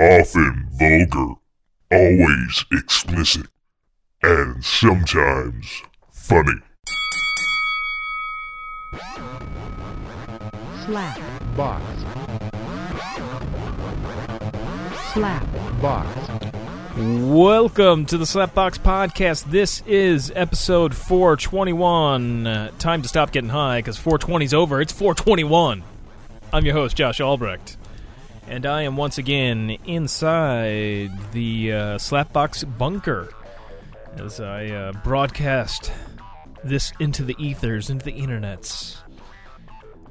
often vulgar, always explicit, and sometimes funny. slap, box, slap, box, Welcome to the Slapbox Podcast. This is episode 421. Uh, time to stop getting high because 420's over. It's 421. I'm your host, Josh Albrecht. And I am once again inside the uh, Slapbox bunker as I uh, broadcast this into the ethers, into the internets.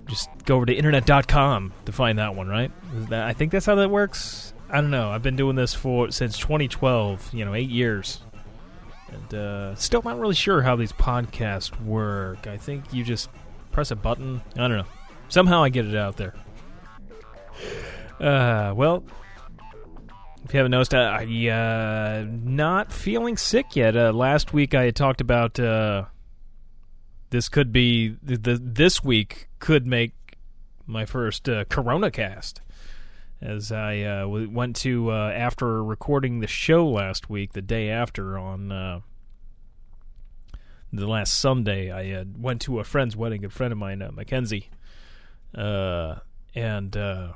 Just go over to internet.com to find that one, right? That, I think that's how that works. I don't know. I've been doing this for since 2012. You know, eight years, and uh, still not really sure how these podcasts work. I think you just press a button. I don't know. Somehow I get it out there. Uh, well, if you haven't noticed, I uh, not feeling sick yet. Uh, last week I had talked about uh, this could be the, the this week could make my first uh, Corona cast as I uh, w- went to uh, after recording the show last week, the day after on uh, the last Sunday, I uh, went to a friend's wedding, a friend of mine, uh, Mackenzie, uh, and uh,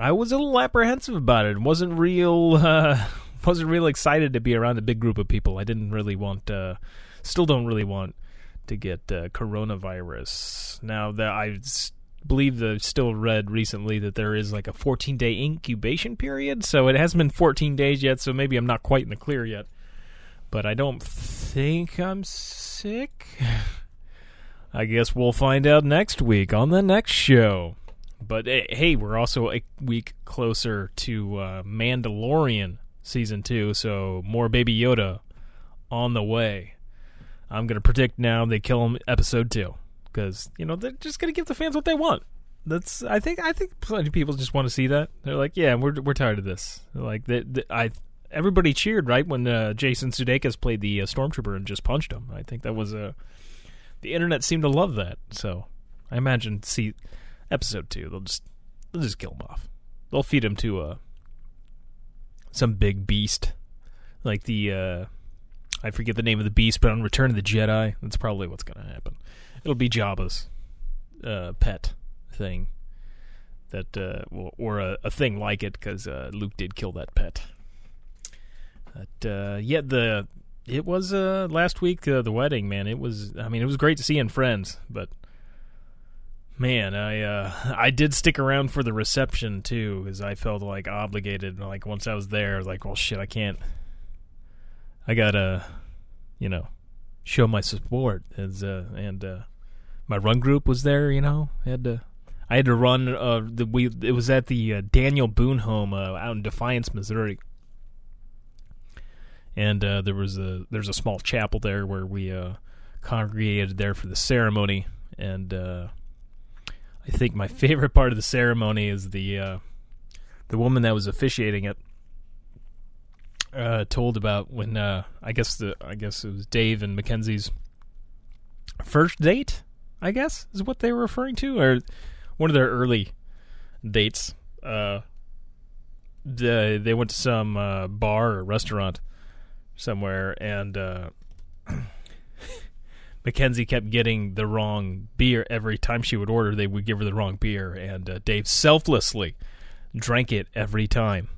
I was a little apprehensive about it. wasn't real, uh, wasn't real excited to be around a big group of people. I didn't really want, uh, still don't really want to get uh, coronavirus. Now that I believe the still read recently that there is like a 14 day incubation period, so it hasn't been 14 days yet. So maybe I'm not quite in the clear yet. But I don't think I'm sick. I guess we'll find out next week on the next show. But eh, hey, we're also a week closer to uh, Mandalorian season two, so more Baby Yoda on the way. I'm gonna predict now they kill him episode two because you know they're just gonna give the fans what they want. That's I think I think plenty of people just want to see that. They're like, yeah, we're we're tired of this. Like they, I everybody cheered right when uh, Jason Sudeikis played the uh, stormtrooper and just punched him. I think that was a the internet seemed to love that. So I imagine see episode two they'll just they'll just kill him off. They'll feed him to uh some big beast like the uh I forget the name of the beast, but on Return of the Jedi, that's probably what's going to happen. It'll be Jabba's uh, pet thing that, uh, or a, a thing like it, because uh, Luke did kill that pet. But uh, yeah, the it was uh, last week uh, the wedding, man. It was, I mean, it was great to see in friends, but man, I uh, I did stick around for the reception too, because I felt like obligated. Like once I was there, like, well, shit, I can't. I gotta, you know, show my support as uh, and uh, my run group was there. You know, I had to. I had to run. Uh, the we it was at the uh, Daniel Boone home uh, out in Defiance, Missouri, and uh, there was a there's a small chapel there where we uh, congregated there for the ceremony, and uh, I think my favorite part of the ceremony is the uh, the woman that was officiating it uh, told about when uh, I guess the I guess it was Dave and Mackenzie's first date. I guess is what they were referring to, or one of their early dates. Uh, the, they went to some uh, bar or restaurant somewhere, and uh, Mackenzie kept getting the wrong beer every time she would order. They would give her the wrong beer, and uh, Dave selflessly drank it every time.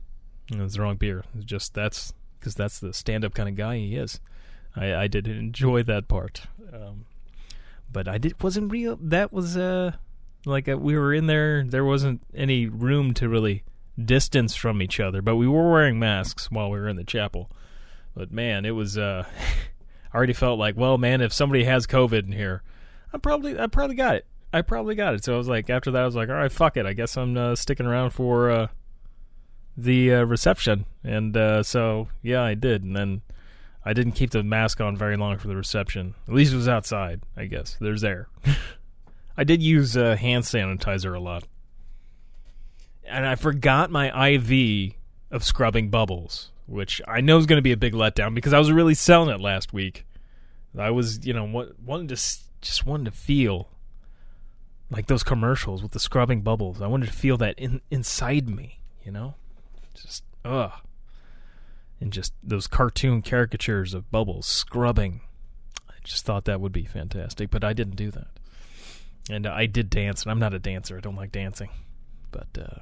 It was the wrong beer. Just that's because that's the stand-up kind of guy he is. I, I did enjoy that part, um, but I did wasn't real. That was uh like uh, we were in there. There wasn't any room to really distance from each other, but we were wearing masks while we were in the chapel. But man, it was. uh I already felt like, well, man, if somebody has COVID in here, I probably I probably got it. I probably got it. So I was like, after that, I was like, all right, fuck it. I guess I'm uh, sticking around for. uh the uh, reception, and uh, so yeah, I did. And then I didn't keep the mask on very long for the reception. At least it was outside. I guess there's air. I did use uh, hand sanitizer a lot, and I forgot my IV of scrubbing bubbles, which I know is going to be a big letdown because I was really selling it last week. I was, you know, what wanted to just wanted to feel like those commercials with the scrubbing bubbles. I wanted to feel that in, inside me, you know. Just ugh. And just those cartoon caricatures of Bubbles scrubbing. I just thought that would be fantastic, but I didn't do that. And I did dance, and I'm not a dancer. I don't like dancing. But uh,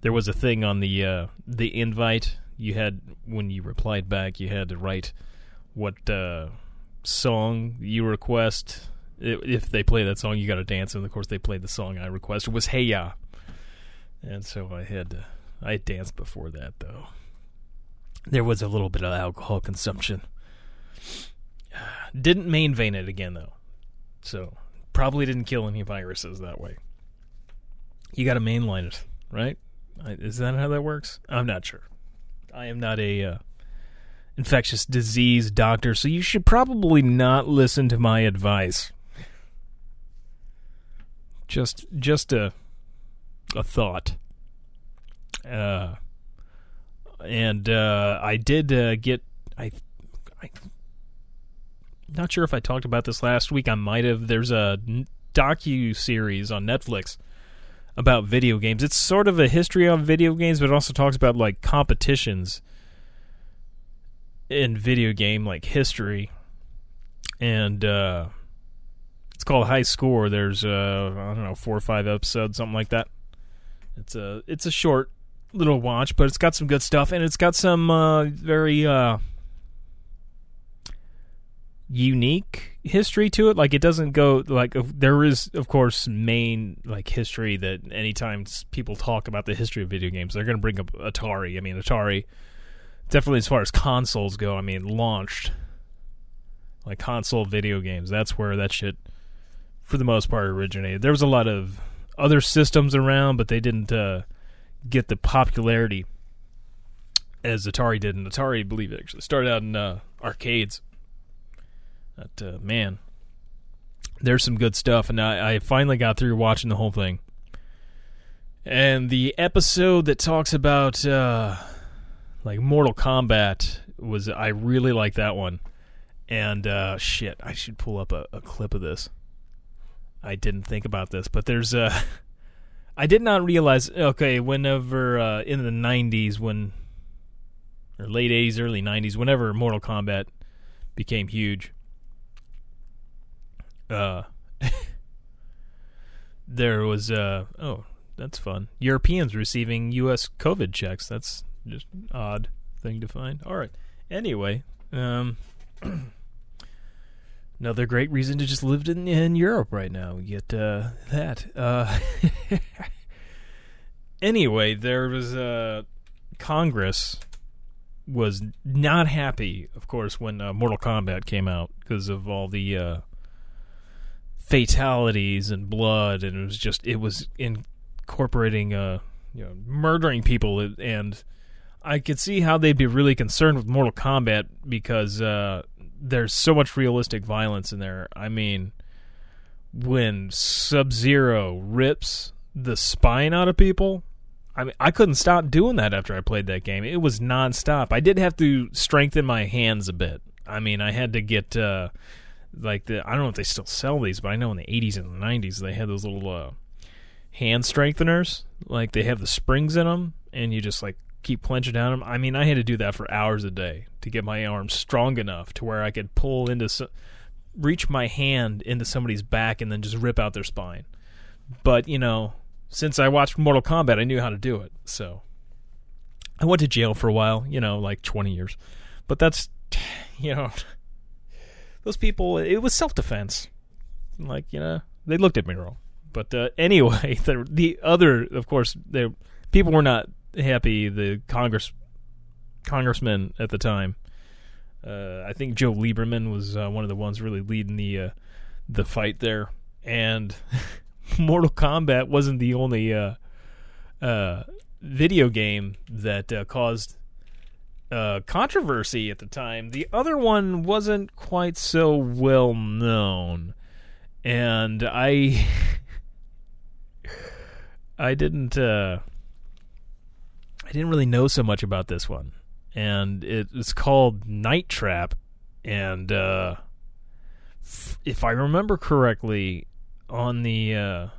there was a thing on the uh, the invite you had when you replied back. You had to write what uh, song you request. If they play that song, you got to dance. And of course, they played the song I requested was "Hey Ya," and so I had to. I danced before that though. There was a little bit of alcohol consumption. Didn't main vein it again though, so probably didn't kill any viruses that way. You got to mainline it, right? Is that how that works? I'm not sure. I am not a uh, infectious disease doctor, so you should probably not listen to my advice. Just, just a, a thought. Uh, and uh, I did uh, get I, I, not sure if I talked about this last week. I might have. There's a docu series on Netflix about video games. It's sort of a history on video games, but it also talks about like competitions in video game like history. And uh it's called High Score. There's uh I don't know, four or five episodes, something like that. It's a it's a short little watch, but it's got some good stuff and it's got some uh very uh unique history to it. Like it doesn't go like there is, of course, main like history that anytime people talk about the history of video games, they're going to bring up Atari. I mean, Atari definitely as far as consoles go. I mean, launched like console video games. That's where that shit, for the most part, originated. There was a lot of other systems around, but they didn't uh, get the popularity as Atari did. And Atari, I believe, it actually started out in uh, arcades. But uh, man, there's some good stuff, and I, I finally got through watching the whole thing. And the episode that talks about uh, like Mortal Kombat was I really like that one. And uh, shit, I should pull up a, a clip of this. I didn't think about this, but there's uh, I did not realize. Okay, whenever uh, in the '90s, when or late '80s, early '90s, whenever Mortal Kombat became huge, uh there was uh oh that's fun. Europeans receiving us covid checks. That's just odd thing to find. All right. Anyway um another great reason to just live in, in europe right now. We get uh that uh anyway there was uh congress was not happy of course when uh, mortal kombat came out because of all the uh fatalities and blood and it was just it was incorporating uh you know murdering people and I could see how they'd be really concerned with Mortal Kombat because uh there's so much realistic violence in there. I mean when Sub-Zero rips the spine out of people I mean, I couldn't stop doing that after I played that game. It was nonstop. I did have to strengthen my hands a bit. I mean, I had to get uh, like the I don't know if they still sell these, but I know in the 80s and the 90s they had those little uh, hand strengtheners. Like they have the springs in them, and you just like keep clenching down them. I mean, I had to do that for hours a day to get my arms strong enough to where I could pull into, reach my hand into somebody's back and then just rip out their spine. But you know, since I watched Mortal Kombat, I knew how to do it. So I went to jail for a while. You know, like 20 years. But that's you know those people it was self-defense. Like you know they looked at me wrong. But uh, anyway the the other of course people were not happy. The congress congressman at the time uh, i think joe lieberman was uh, one of the ones really leading the uh, the fight there. And mortal kombat wasn't the only uh, uh, video game that caused uh, controversy at the time. The other one wasn't quite so well known, and I I didn't uh, I didn't really know so much about this one, and it, it's called Night Trap, and uh, f- if I remember correctly, on the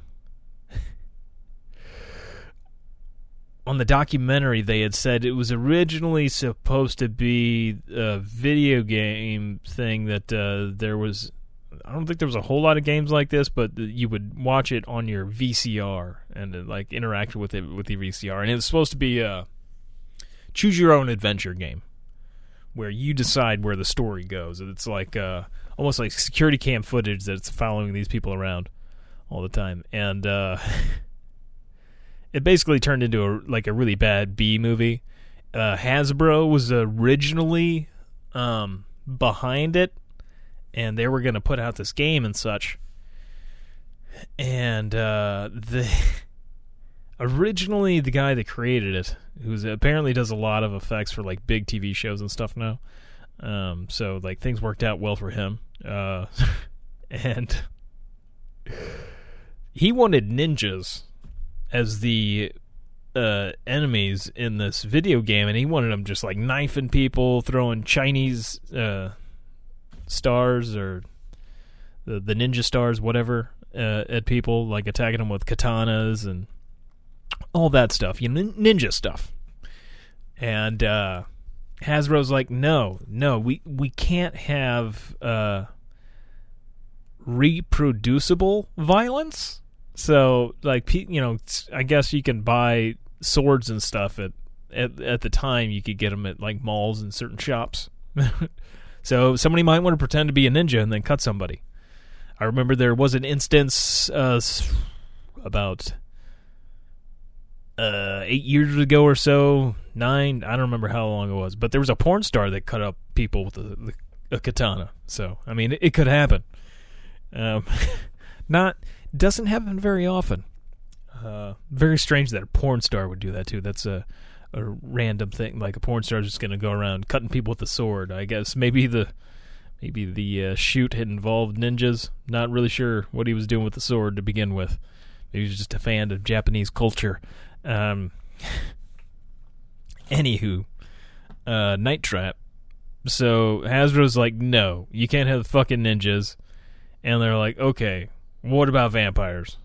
on the documentary they had said it was originally supposed to be a video game thing that uh, there was I don't think there was a whole lot of games like this, but you would watch it on your VCR and uh, like interact with it with the VCR, and it was supposed to be a choose your own adventure game where you decide where the story goes. It's like uh, almost like security cam footage that's following these people around all the time, and uh, it basically turned into a like a really bad B movie. Uh, Hasbro was originally um, behind it, and they were going to put out this game and such. And uh, the originally the guy that created it, who apparently does a lot of effects for like big TV shows and stuff now. Um, so like things worked out well for him. Uh, and he wanted ninjas as the uh, enemies in this video game, and he wanted them just like knifing people, throwing Chinese uh, stars or the, the ninja stars, whatever, uh, at people, like attacking them with katanas and all that stuff, you know, ninja stuff. And uh, Hasbro's like, no, no, we we can't have uh, reproducible violence. So, like, you know, I guess you can buy swords and stuff at at at the time. You could get them at like malls and certain shops. so somebody might want to pretend to be a ninja and then cut somebody. I remember there was an instance uh, about uh, eight years ago or so, nine. I don't remember how long it was, but there was a porn star that cut up people with a, a katana. So I mean, it, it could happen. Um, not doesn't happen very often. Uh, very strange that a porn star would do that too. That's a a random thing. Like a porn star is just going to go around cutting people with a sword. I guess maybe the maybe the uh, shoot had involved ninjas. Not really sure what he was doing with the sword to begin with. Maybe he was just a fan of Japanese culture. Um, anywho, uh, Night Trap. So Hasbro's like, no, you can't have fucking ninjas. And they're like, okay, what about vampires?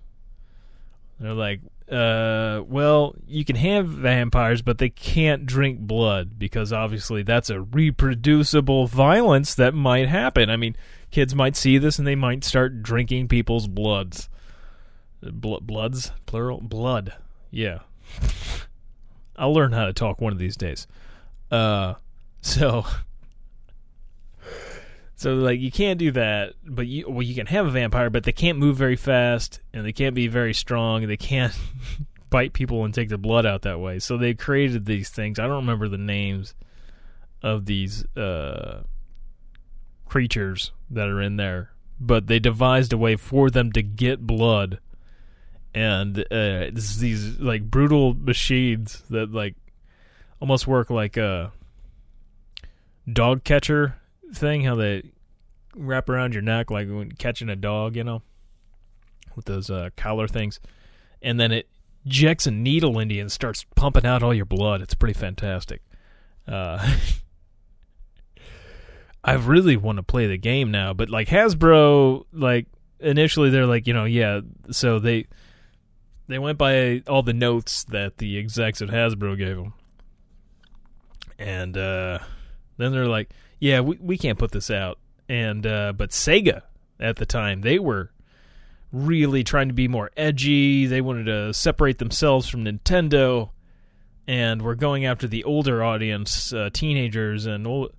They're like, uh, well, you can have vampires, but they can't drink blood because obviously that's a reproducible violence that might happen. I mean, kids might see this and they might start drinking people's bloods. Bl- bloods, plural, blood. Yeah, I'll learn how to talk one of these days. Uh, so so like you can't do that, but you well you can have a vampire, but they can't move very fast and they can't be very strong and they can't bite people and take their blood out that way. So they created these things. I don't remember the names of these uh, creatures that are in there, but they devised a way for them to get blood. And uh, these like brutal machines that like almost work like a dog catcher thing how they wrap around your neck like when catching a dog, you know, with those uh, collar things, and then it injects a needle into you and starts pumping out all your blood. It's pretty fantastic. Uh, I really want to play the game now, but like Hasbro, like initially they're like, you know, yeah, so they they went by all the notes that the execs at Hasbro gave them, and uh, then they're like, yeah, we we can't put this out. And uh, but Sega at the time they were really trying to be more edgy. They wanted to separate themselves from Nintendo, and were going after the older audience, uh, teenagers and old,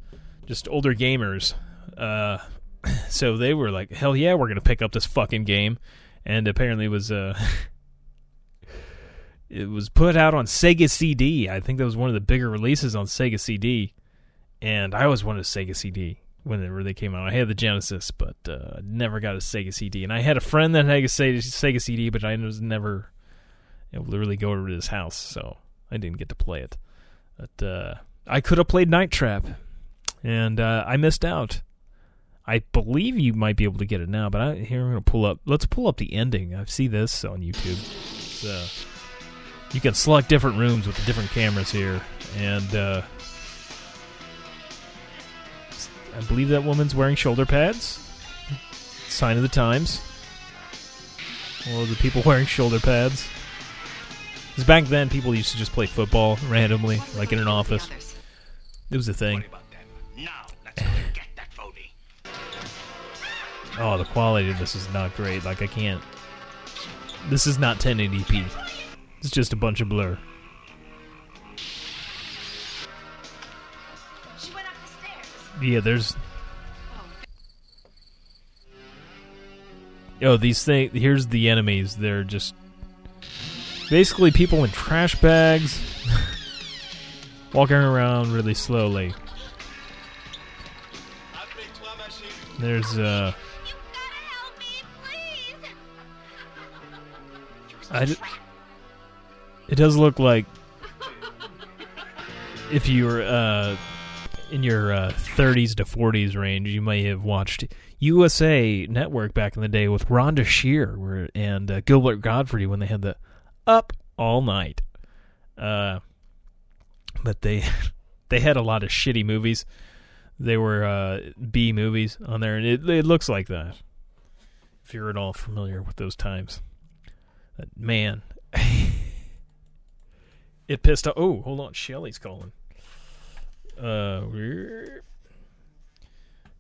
just older gamers. Uh, so they were like, "Hell yeah, we're gonna pick up this fucking game," and apparently it was uh, it was put out on Sega CD. I think that was one of the bigger releases on Sega CD and I always wanted a Sega CD whenever they came out. I had the Genesis, but uh, never got a Sega CD. And I had a friend that had a Sega CD, but I was never able to really go over to his house, so I didn't get to play it. But uh, I could have played Night Trap, and uh, I missed out. I believe you might be able to get it now, but I, here I'm going to pull up. Let's pull up the ending. I see this on YouTube. So you can select different rooms with the different cameras here, and I believe that woman's wearing shoulder pads. Sign of the times. All the people wearing shoulder pads. Because back then, people used to just play football randomly, like in an office. It was a thing. Oh, the quality of this is not great. Like, I can't. This is not 1080p. It's just a bunch of blur. Yeah, there's. Oh, these things. Here's the enemies. They're just basically people in trash bags, walking around really slowly. There's uh. I. d- It does look like if you were uh, in your uh, 30s to 40s range, you may have watched USA Network back in the day with Rhonda Shear and uh, Gilbert Gottfried when they had the Up All Night. Uh, but they they had a lot of shitty movies. They were uh, B movies on there, and it, it looks like that. If you're at all familiar with those times, man, it pissed off. Oh, hold on, Shelly's calling. Uh,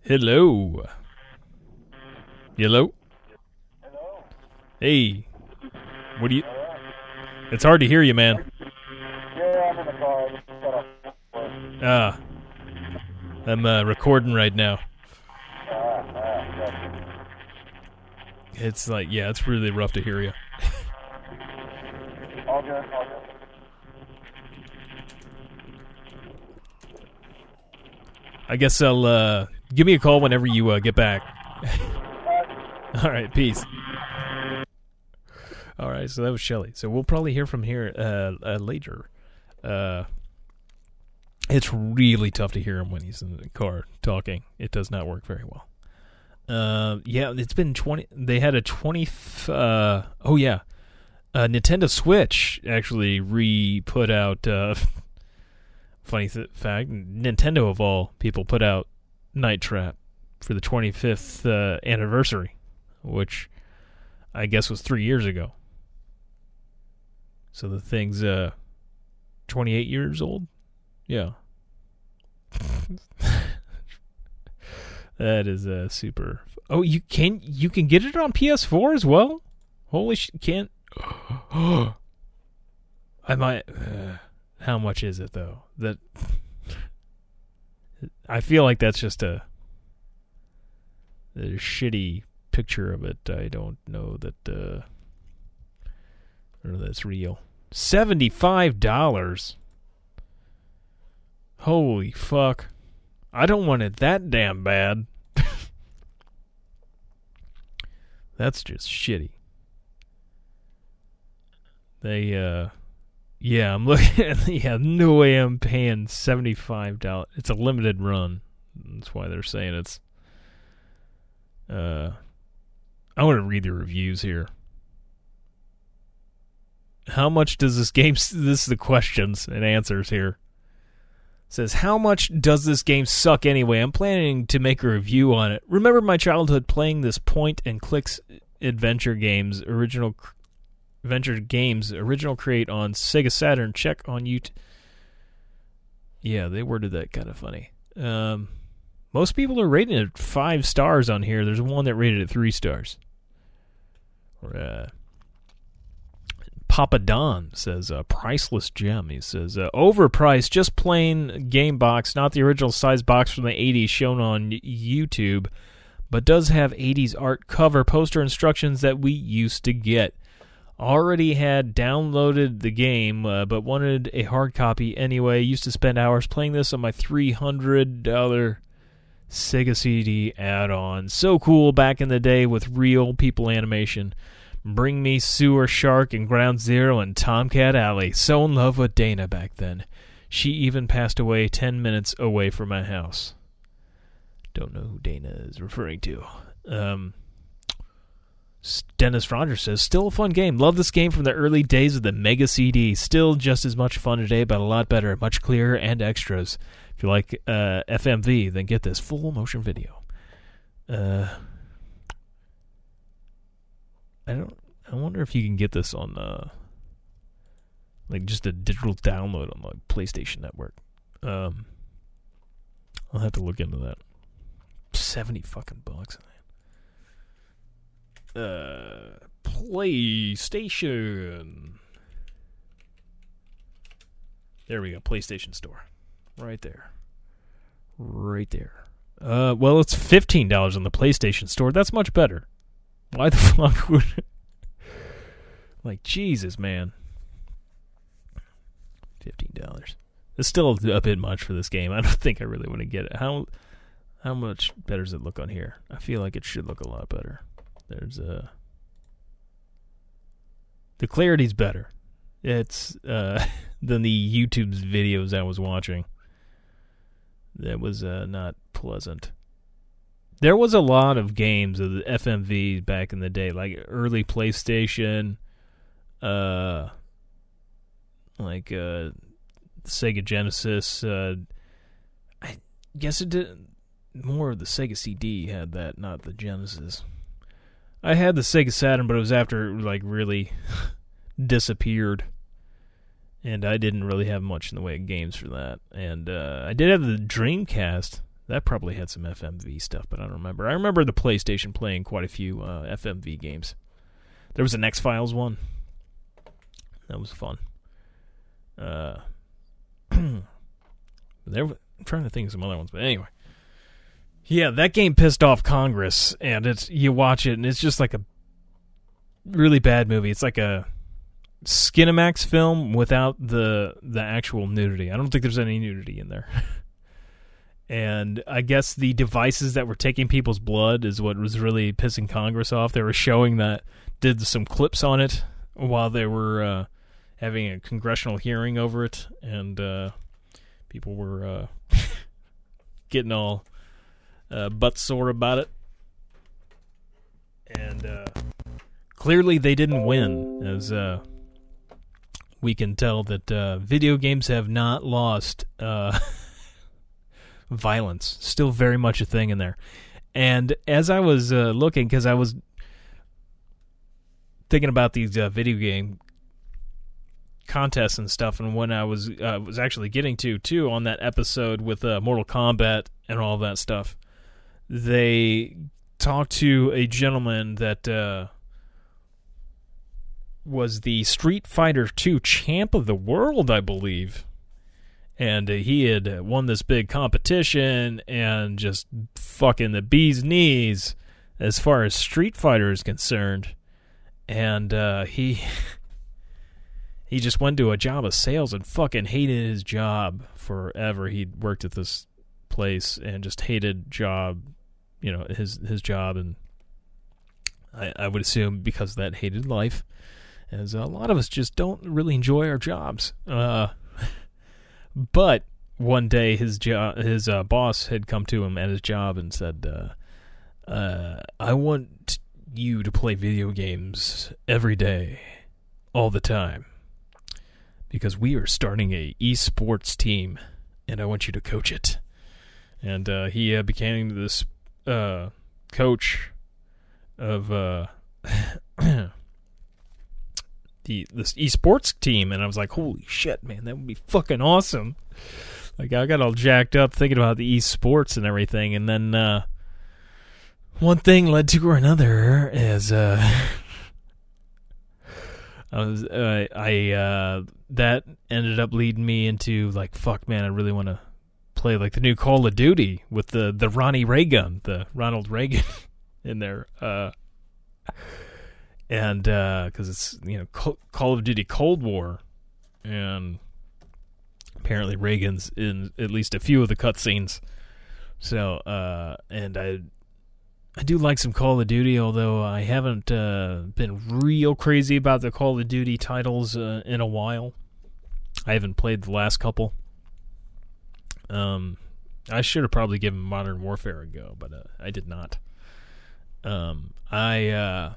hello, hello, hello. Hey, what do you? It's hard to hear you, man. Yeah, I'm in the car. I just got off work. Ah, I'm uh, recording right now. Ah, ah. It's like, yeah, it's really rough to hear you. All good, all I guess I'll uh, give me a call whenever you uh, get back. All right, peace. All right, so that was Shelly. So we'll probably hear from here uh, uh, later. Uh, it's really tough to hear him when he's in the car talking. It does not work very well. Uh, yeah, it's been twenty. They had a twenty. Uh, oh yeah, uh, Nintendo Switch actually re put out. Uh, funny th- fact: Nintendo of all people put out Night Trap for the 25th uh, anniversary, which I guess was three years ago. So the thing's uh, 28 years old. Yeah. that is uh, super. Oh, you can you can get it on PS4 as well. Holy sh! Can't. I might. Uh, how much is it though? That I feel like that's just a, a shitty picture of it. I don't know that uh or that's real. Seventy five dollars. Holy fuck. I don't want it that damn bad. that's just shitty. They uh yeah, I'm looking at yeah, no way I'm paying seventy five dollars. It's a limited run. That's why they're saying it's uh I want to read the reviews here. How much does this game this is the questions and answers here. Says how much does this game suck anyway? I'm planning to make a review on it. Remember my childhood playing this point and clicks adventure games original Adventure Games original create on Sega Saturn. Check on YouTube. Yeah, they worded that kind of funny. Um, most people are rating it five stars on here. There's one that rated it three stars. Or, uh, Papa Don says uh, priceless gem. He says uh, overpriced, just plain game box, not the original size box from the 80s shown on YouTube, but does have 80s art cover poster instructions that we used to get already had downloaded the game, uh, but wanted a hard copy anyway. Used to spend hours playing this on my $300 Sega CD add on. So cool back in the day with real people animation. Bring me Sewer Shark and Ground Zero and Tomcat Alley. So in love with Dana back then. She even passed away 10 minutes away from my house. Don't know who Dana is referring to. Um, Dennis Rogers says, still a fun game. Love this game from the early days of the Mega CD. Still just as much fun today, but a lot better, much clearer, and extras. If you like uh, FMV, then get this full motion video. Uh, I don't. I wonder if you can get this on. Uh, like just a digital download on the PlayStation Network. Um, I'll have to look into that. Seventy fucking bucks. Uh, PlayStation. There we go. PlayStation Store, right there, right there. Uh, well, it's fifteen dollars on the PlayStation Store. That's much better. Why the fuck would? like Jesus, man. Fifteen dollars. It's still a bit much for this game. I don't think I really want to get it. How how much better does it look on here? I feel like it should look a lot better. There's a the clarity's better. It's uh than the YouTube's videos I was watching. That was uh, not pleasant. There was a lot of games of the FMV back in the day, like early PlayStation, uh, like uh, Sega Genesis. Uh, I guess it did more of the Sega CD had that, not the Genesis. I had the Sega Saturn, but it was after it like really disappeared, and I didn't really have much in the way of games for that. And uh, I did have the Dreamcast. That probably had some FMV stuff, but I don't remember. I remember the PlayStation playing quite a few uh, FMV games. There was an X Files one. That was fun. Uh, there, I'm trying to think of some other ones, but anyway. Yeah, that game pissed off Congress, and it's you watch it, and it's just like a really bad movie. It's like a Skinamax film without the the actual nudity. I don't think there's any nudity in there. and I guess the devices that were taking people's blood is what was really pissing Congress off. They were showing that did some clips on it while they were uh, having a congressional hearing over it, and uh, people were uh, getting all uh, butt sore about it. And uh, clearly, they didn't win, as uh, we can tell that uh, video games have not lost uh, violence. Still very much a thing in there. And as I was uh, looking, because I was thinking about these video game contests and stuff, and when I was uh, was actually getting to too on that episode with uh, Mortal Kombat and all that stuff, they talked to a gentleman that uh, was the Street Fighter II champ of the world, I believe. And uh, he had won this big competition and just fucking the bee's knees as far as Street Fighter is concerned. And uh, he he just went to a job of sales and fucking hated his job forever. He'd worked at this place and just hated job, you know, his his job and I, I would assume because of that hated life as a lot of us just don't really enjoy our jobs. Uh, but one day his jo- his uh, boss had come to him at his job and said, uh, uh, "I want you to play video games every day, all the time, because we are starting a esports team, and I want you to coach it." And uh, he uh, became this uh, coach of uh, the this esports team, and I was like, "Holy shit, man, that would be fucking awesome!" Like I got all jacked up thinking about the esports and everything, and then uh, one thing led to another. As uh, I was, uh, I uh, that ended up leading me into like, "Fuck, man, I really want to." Play like the new Call of Duty with the the Ronnie Ray gun, the Ronald Reagan in there. Uh, and because uh, it's you know Call of Duty Cold War, and apparently Reagan's in at least a few of the cutscenes. So uh, and I I do like some Call of Duty, although I haven't uh, been real crazy about the Call of Duty titles uh, in a while. I haven't played the last couple. Um, I should have probably given Modern Warfare a go, but uh, I did not. Um, I uh,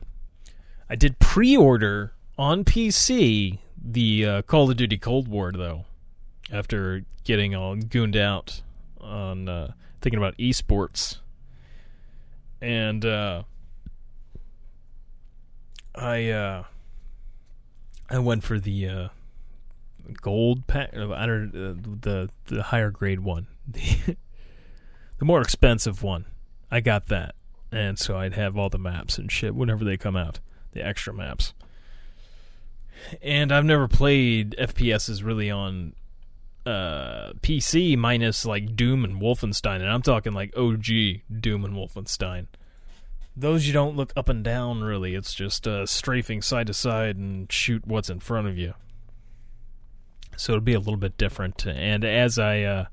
I did pre-order on PC the uh, Call of Duty Cold War though, after getting all gooned out on uh, thinking about esports, and uh, I uh, I went for the gold pack. I don't uh, the the higher grade one, the the more expensive one. I got that, and so I'd have all the maps and shit whenever they come out, the extra maps. And I've never played FPSs really on uh, PC minus like Doom and Wolfenstein, and I'm talking like OG Doom and Wolfenstein. Those you don't look up and down really. It's just uh, strafing side to side and shoot what's in front of you. So it'll be a little bit different. And as I uh,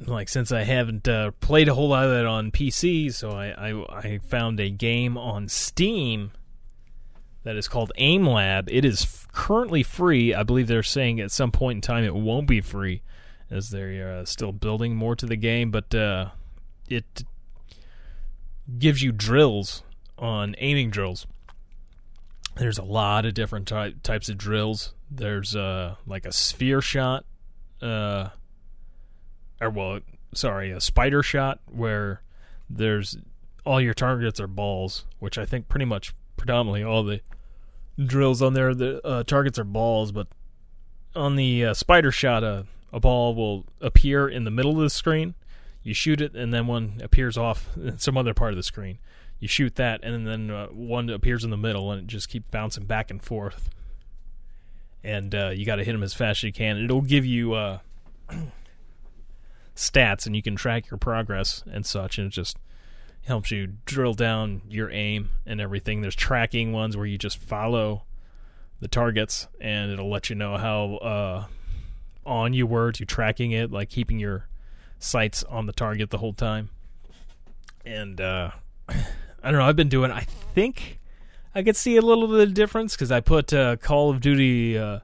like, since I haven't uh, played a whole lot of that on PC, so I, I I found a game on Steam that is called Aim Lab. It is f- currently free. I believe they're saying at some point in time it won't be free, as they're uh, still building more to the game. But uh, it gives you drills on aiming drills. There's a lot of different ty- types of drills. There's uh, like a sphere shot, uh, or well, sorry, a spider shot where there's all your targets are balls, which I think pretty much predominantly all the drills on there the uh, targets are balls, but on the uh, spider shot, uh, a ball will appear in the middle of the screen. You shoot it, and then one appears off in some other part of the screen. You shoot that, and then uh, one appears in the middle, and it just keeps bouncing back and forth. And uh, you got to hit them as fast as you can. It'll give you uh, stats, and you can track your progress and such. And it just helps you drill down your aim and everything. There's tracking ones where you just follow the targets, and it'll let you know how uh, on you were to tracking it, like keeping your sights on the target the whole time. And uh, I don't know. I've been doing. I think I could see a little bit of difference because I put uh, Call of Duty uh,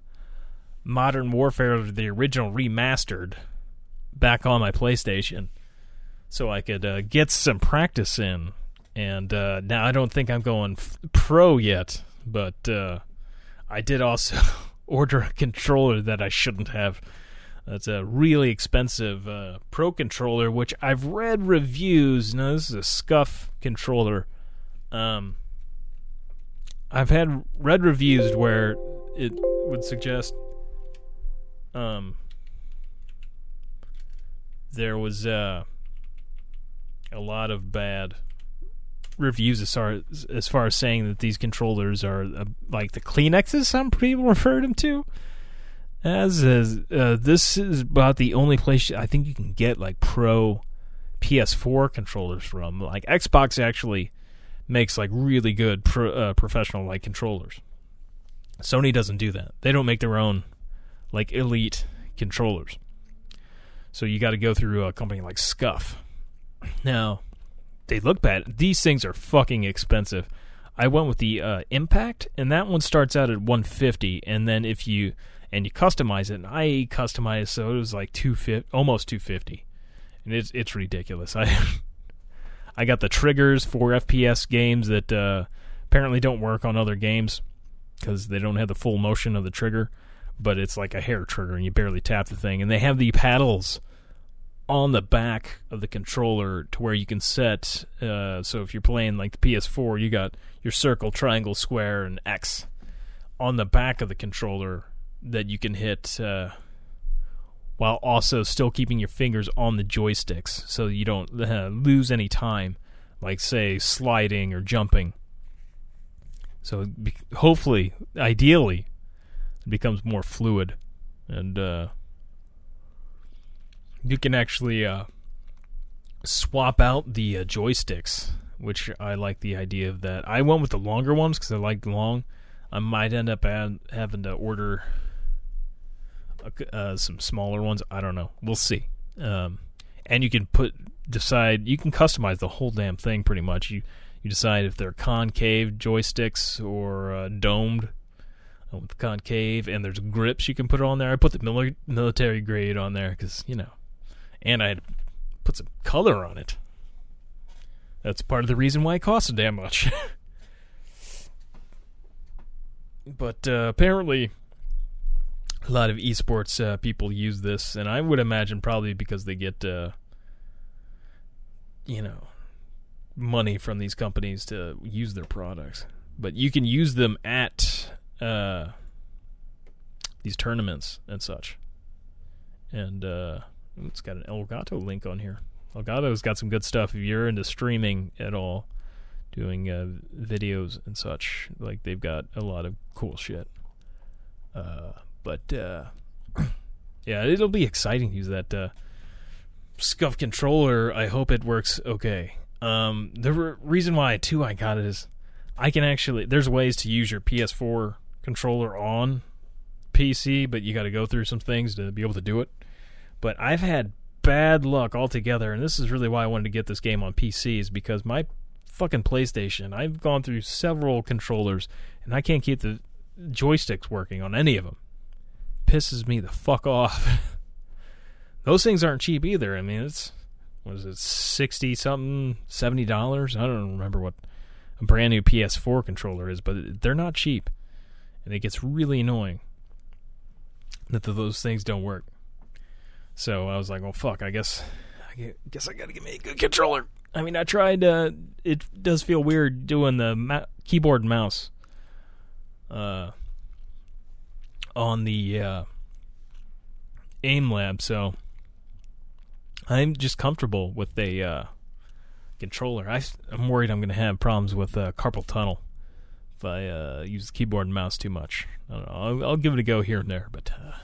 Modern Warfare, the original remastered, back on my PlayStation, so I could uh, get some practice in. And uh, now I don't think I'm going f- pro yet, but uh, I did also order a controller that I shouldn't have. That's a really expensive uh, Pro controller, which I've read reviews. No, this is a Scuff controller. Um, I've had read reviews where it would suggest um, there was uh, a lot of bad reviews as far as, as far as saying that these controllers are uh, like the Kleenexes some people refer them to. As uh, this is about the only place I think you can get like pro PS4 controllers from. Like Xbox actually makes like really good pro, uh, professional like controllers. Sony doesn't do that. They don't make their own like elite controllers. So you got to go through a company like Scuff. Now, they look bad. These things are fucking expensive. I went with the uh, Impact, and that one starts out at 150, and then if you and you customize it, and I customized so it was like 250, almost 250, and it's it's ridiculous. I I got the triggers for FPS games that uh, apparently don't work on other games because they don't have the full motion of the trigger, but it's like a hair trigger, and you barely tap the thing, and they have the paddles on the back of the controller to where you can set. Uh, so if you're playing like the PS4, you got your circle, triangle, square, and X on the back of the controller that you can hit uh, while also still keeping your fingers on the joysticks so you don't uh, lose any time, like say sliding or jumping. So hopefully, ideally, it becomes more fluid and. Uh, you can actually uh, swap out the uh, joysticks, which I like the idea of that. I went with the longer ones because I like long. I might end up ad- having to order uh, some smaller ones. I don't know. We'll see. Um, and you can put decide you can customize the whole damn thing pretty much. You you decide if they're concave joysticks or uh, domed uh, with concave, and there's grips you can put on there. I put the mili- military grade on there because you know and I put some color on it. That's part of the reason why it costs so damn much. but uh, apparently, a lot of esports uh, people use this, and I would imagine probably because they get, uh, you know, money from these companies to use their products. But you can use them at uh, these tournaments and such. And uh, it's got an Elgato link on here. Elgato's got some good stuff. If you're into streaming at all, doing uh, videos and such, like they've got a lot of cool shit. But uh, yeah, it'll be exciting to use that uh, SCUF controller. I hope it works okay. Um, the re- reason why too I got it is I can actually there's ways to use your PS4 controller on PC, but you got to go through some things to be able to do it. But I've had bad luck altogether, and this is really why I wanted to get this game on PC is because my fucking PlayStation, I've gone through several controllers, and I can't keep the joysticks working on any of them. Pisses me the fuck off. Those things aren't cheap either. I mean, it's what is it, sixty something, seventy dollars? I don't remember what a brand new PS4 controller is, but they're not cheap, and it gets really annoying that those things don't work. So I was like, well, fuck. I guess, I guess I got to get me a good controller. I mean, I tried. Uh, it does feel weird doing the ma- keyboard and mouse uh, on the uh, aim lab, so I'm just comfortable with a uh, controller. I, am worried I'm going to have problems with uh, carpal tunnel if I uh, use the keyboard and mouse too much. I don't know. I'll, I'll give it a go here and there, but uh,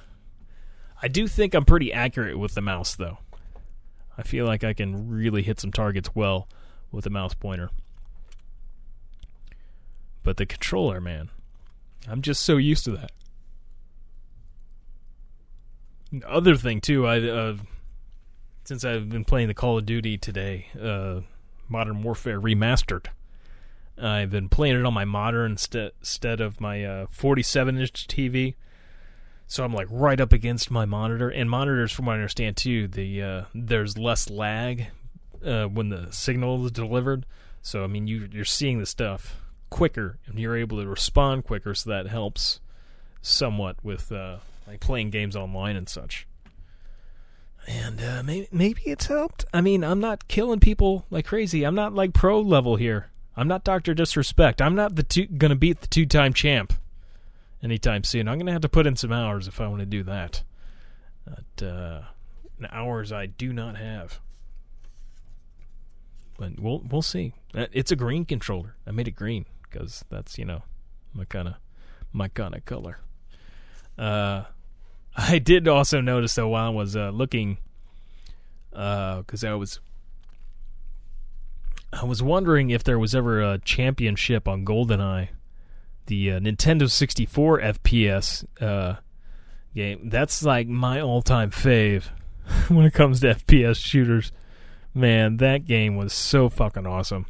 I do think I'm pretty accurate with the mouse, though. I feel like I can really hit some targets well with the mouse pointer. But the controller, man, I'm just so used to that. Other thing too, I uh, since I've been playing the Call of Duty today, uh, Modern Warfare Remastered. I've been playing it on my modern instead instead of my uh, 47 inch TV. So I'm like right up against my monitor, and monitors, from what I understand too, the uh, there's less lag uh, when the signal is delivered. So I mean, you you're seeing the stuff quicker, and you're able to respond quicker, so that helps somewhat with like playing games online and such. And uh, maybe maybe it's helped. I mean, I'm not killing people like crazy. I'm not like pro level here. I'm not Doctor Disrespect. I'm not the gonna beat the two time champ anytime soon. I'm gonna have to put in some hours if I want to do that. But uh, hours I do not have. But we'll we'll see. Uh, It's a green controller. I made it green because that's you know my kind of my kind of color. Uh, I did also notice though while I was uh, looking, because I was I was wondering if there was ever a championship on GoldenEye, the uh, Nintendo 64 FPS uh, game. That's like my all-time fave when it comes to FPS shooters. Man, that game was so fucking awesome.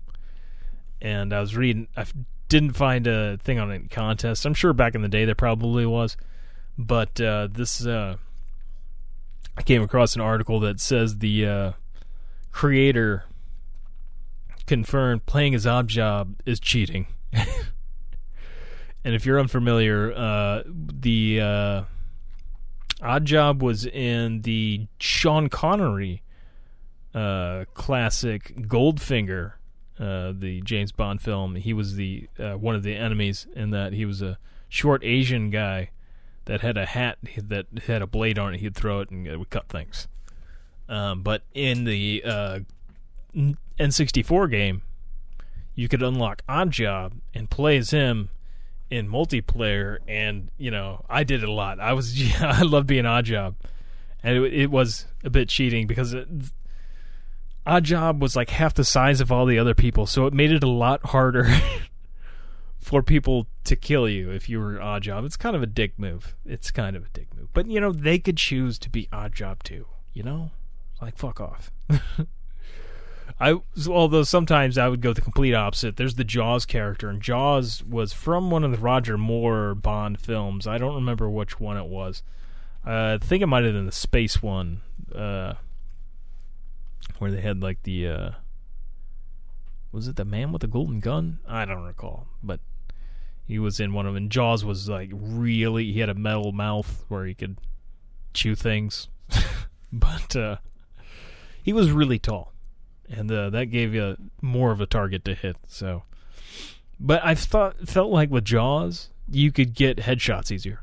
And I was reading, I didn't find a thing on any contest. I'm sure back in the day there probably was, but uh, this uh, I came across an article that says the uh, creator confirmed playing his odd job is cheating. and if you're unfamiliar, uh, the uh, odd job was in the Sean Connery uh, classic Goldfinger, uh, the James Bond film. He was the uh, one of the enemies in that. He was a short Asian guy that had a hat that had a blade on it. He'd throw it and it would cut things. Um, but in the uh, N64 game, you could unlock Odd Job and play as him in multiplayer. And you know, I did it a lot. I was I love being Odd Job, and it, it was a bit cheating because it, Odd Job was like half the size of all the other people, so it made it a lot harder for people to kill you if you were Odd Job. It's kind of a dick move. It's kind of a dick move, but you know they could choose to be Odd Job too. You know, like fuck off. I although sometimes I would go the complete opposite. There's the Jaws character, and Jaws was from one of the Roger Moore Bond films. I don't remember which one it was. Uh, I think it might have been the space one, uh, where they had like the uh, was it the man with the golden gun? I don't recall, but he was in one of them. Jaws was like really he had a metal mouth where he could chew things, but uh, he was really tall and uh, that gave you more of a target to hit. So, but I thought felt like with Jaws, you could get headshots easier.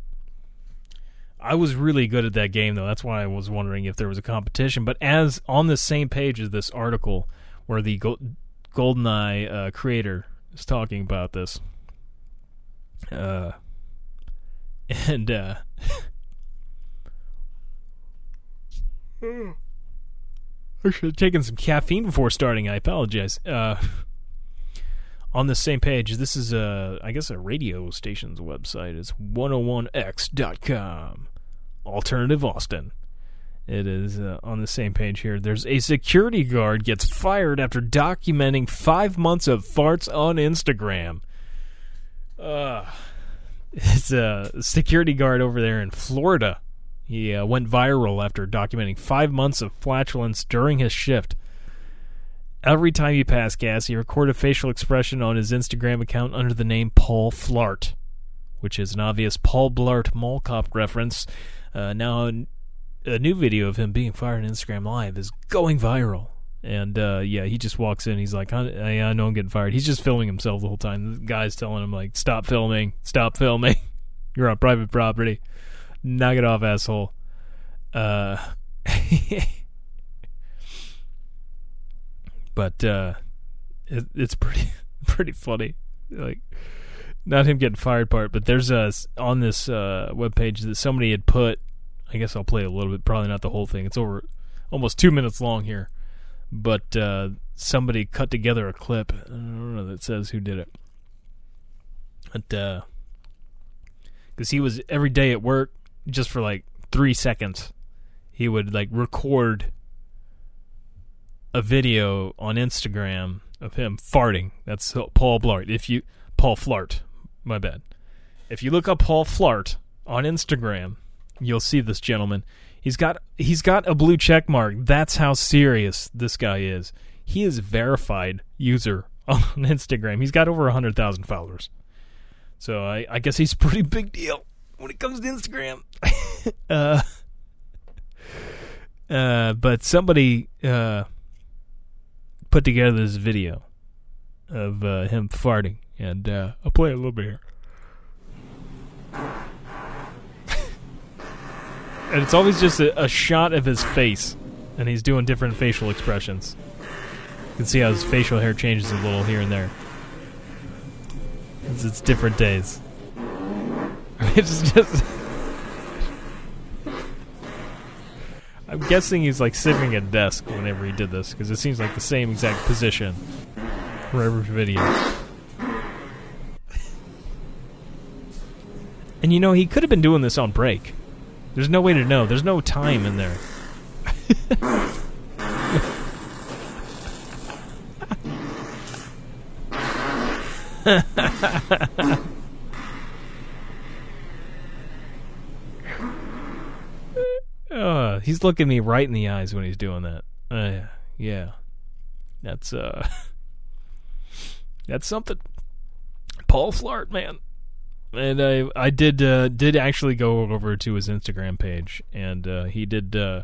I was really good at that game though. That's why I was wondering if there was a competition. But as on the same page as this article where the Go- GoldenEye uh, creator is talking about this, uh, and uh, I should have taken some caffeine before starting. I apologize. Uh, on the same page, this is a, I guess, a radio station's website. It's 101x.com. Alternative Austin. It is uh, on the same page here. There's a security guard gets fired after documenting five months of farts on Instagram. Uh, it's a security guard over there in Florida. He uh, went viral after documenting five months of flatulence during his shift. Every time he passed gas, he recorded a facial expression on his Instagram account under the name Paul Flart, which is an obvious Paul Blart Mall Cop reference. Uh, now, a new video of him being fired on Instagram Live is going viral. And uh, yeah, he just walks in. He's like, I, I know I'm getting fired. He's just filming himself the whole time. The guy's telling him like, "Stop filming! Stop filming! You're on private property. Knock it off, asshole." Uh, but uh, it, it's pretty pretty funny. Like, not him getting fired part, but there's a on this uh, web page that somebody had put. I guess I'll play a little bit. Probably not the whole thing. It's over almost two minutes long here, but uh, somebody cut together a clip. I don't know that says who did it, but because he was every day at work, just for like three seconds, he would like record a video on Instagram of him farting. That's Paul Blart. If you Paul Flart, my bad. If you look up Paul Flart on Instagram, you'll see this gentleman. He's got he's got a blue check mark. That's how serious this guy is. He is verified user on Instagram. He's got over hundred thousand followers. So I, I guess he's a pretty big deal when it comes to Instagram. uh, uh, but somebody uh, put together this video of uh, him farting, and uh, I'll play it a little bit here. And it's always just a, a shot of his face, and he's doing different facial expressions. You can see how his facial hair changes a little here and there. It's, it's different days. It's just. I'm guessing he's like sitting at a desk whenever he did this because it seems like the same exact position for every video. And you know, he could have been doing this on break. There's no way to know. There's no time in there. Uh, he's looking me right in the eyes when he's doing that. Uh, yeah, that's uh, that's something. Paul Flart, man, and I I did uh, did actually go over to his Instagram page, and uh, he did uh,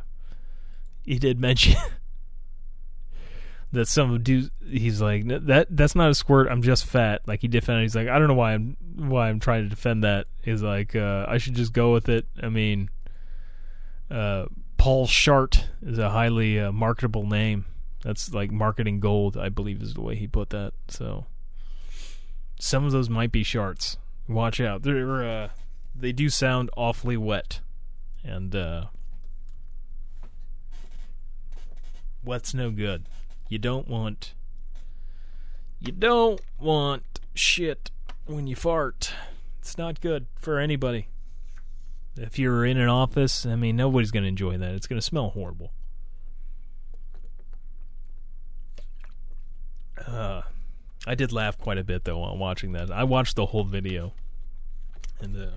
he did mention that some dude he's like that that's not a squirt. I'm just fat. Like he defended. He's like I don't know why I'm why I'm trying to defend that. He's like uh, I should just go with it. I mean uh, Paul Shart is a highly uh, marketable name. That's like marketing gold, I believe, is the way he put that. So some of those might be sharts. Watch out. They're uh, they do sound awfully wet, and uh, wet's no good. You don't want you don't want shit when you fart. It's not good for anybody. If you're in an office, I mean, nobody's going to enjoy that. It's going to smell horrible. Uh, I did laugh quite a bit though while watching that. I watched the whole video, and uh,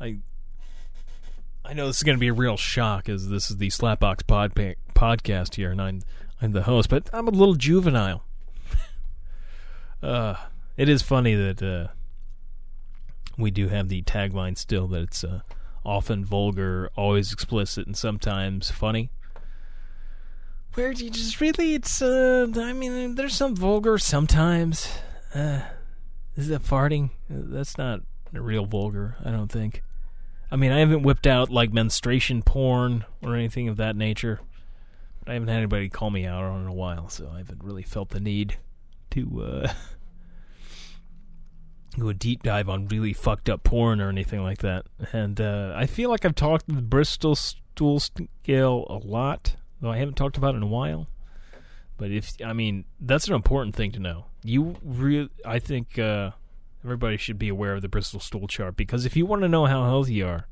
I I know this is going to be a real shock, as this is the Slapbox podpa- podcast here, and I'm I'm the host, but I'm a little juvenile. uh, it is funny that uh, we do have the tagline still that it's uh, often vulgar, always explicit, and sometimes funny. Where do you just really, it's, uh, I mean, there's some vulgar sometimes. Uh, is that farting? That's not real vulgar, I don't think. I mean, I haven't whipped out like menstruation porn or anything of that nature. But I haven't had anybody call me out on it in a while, so I haven't really felt the need to uh, do a deep dive on really fucked up porn or anything like that. And uh, I feel like I've talked the Bristol stool scale a lot, though I haven't talked about it in a while. But if I mean, that's an important thing to know. You really, I think uh, everybody should be aware of the Bristol stool chart because if you want to know how healthy you are,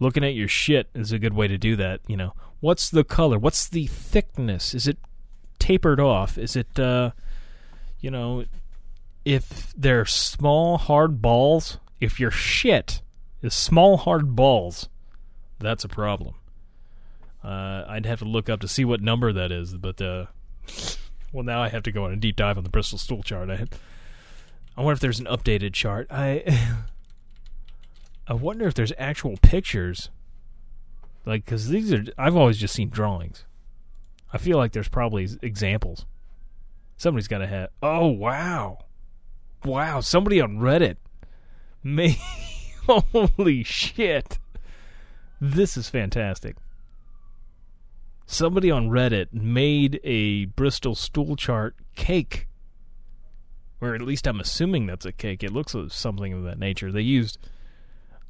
looking at your shit is a good way to do that. You know, what's the color? What's the thickness? Is it tapered off? Is it, uh, you know, if they're small hard balls? If your shit is small hard balls, that's a problem. Uh, I'd have to look up to see what number that is, but uh, well, now I have to go on a deep dive on the Bristol stool chart. I, I wonder if there's an updated chart. I I wonder if there's actual pictures. Like, because these are, I've always just seen drawings. I feel like there's probably examples. Somebody's got to have. Oh, wow. Wow. Somebody on Reddit. May. Holy shit. This is fantastic. Somebody on Reddit made a Bristol stool chart cake. Or at least I'm assuming that's a cake. It looks like something of that nature. They used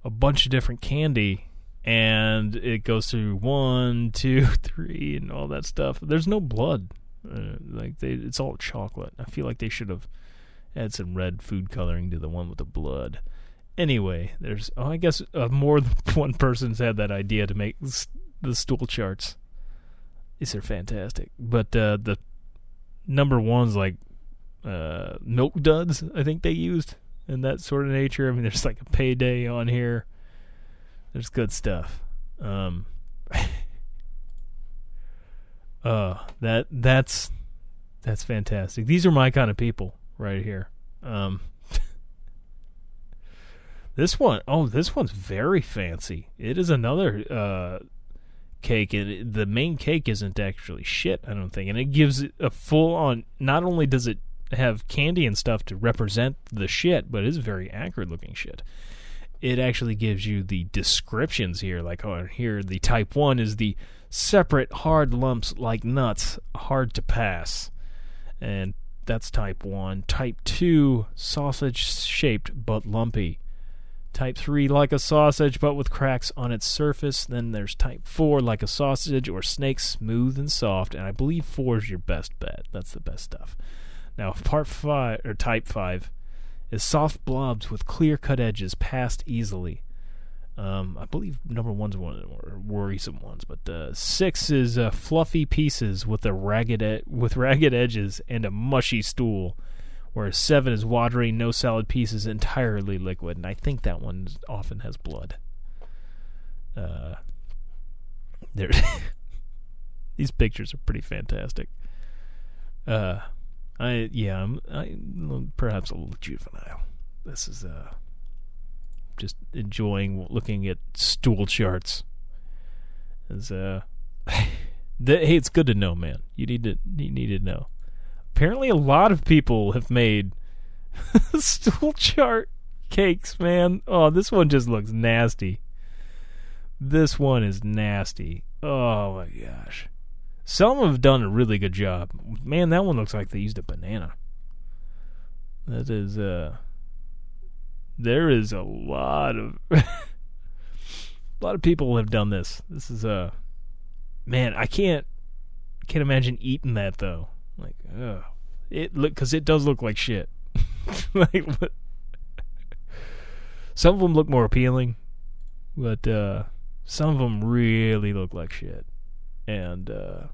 a bunch of different candy and it goes through one, two, three, and all that stuff. There's no blood. Uh, like they, it's all chocolate. I feel like they should have add some red food coloring to the one with the blood. Anyway, there's oh, I guess uh, more than one person's had that idea to make the stool charts. These are fantastic, but uh, the number one's like uh, milk duds. I think they used and that sort of nature. I mean, there's like a payday on here. There's good stuff. Um, uh, that that's that's fantastic. These are my kind of people right here. Um, this one, oh, this one's very fancy. It is another uh, cake. It, the main cake isn't actually shit, I don't think, and it gives it a full on. Not only does it have candy and stuff to represent the shit, but it's very accurate looking shit. It actually gives you the descriptions here, like oh, here the type one is the separate hard lumps like nuts, hard to pass, and that's type one. Type two, sausage shaped but lumpy. Type 3, like a sausage but with cracks on its surface. Then there's Type 4, like a sausage or snake, smooth and soft. And I believe 4 is your best bet. That's the best stuff. Now, part 5, or Type 5, is soft blobs with clear cut edges passed easily. Um, I believe number one's one of the worrisome ones, but uh, six is uh, fluffy pieces with a ragged e- with ragged edges and a mushy stool whereas seven is watery, no solid pieces, entirely liquid, and I think that one often has blood. Uh, there, these pictures are pretty fantastic. Uh, I yeah, I'm, I'm perhaps a little juvenile. This is uh, just enjoying looking at stool charts. As uh, the, hey, it's good to know, man. You need to you need to know apparently a lot of people have made stool chart cakes, man. Oh, this one just looks nasty. This one is nasty. Oh my gosh. Some have done a really good job. Man, that one looks like they used a banana. That is uh there is a lot of a lot of people have done this. This is uh man, I can't can't imagine eating that though. Like, ugh. It look because it does look like shit. like, some of them look more appealing, but uh, some of them really look like shit, and uh,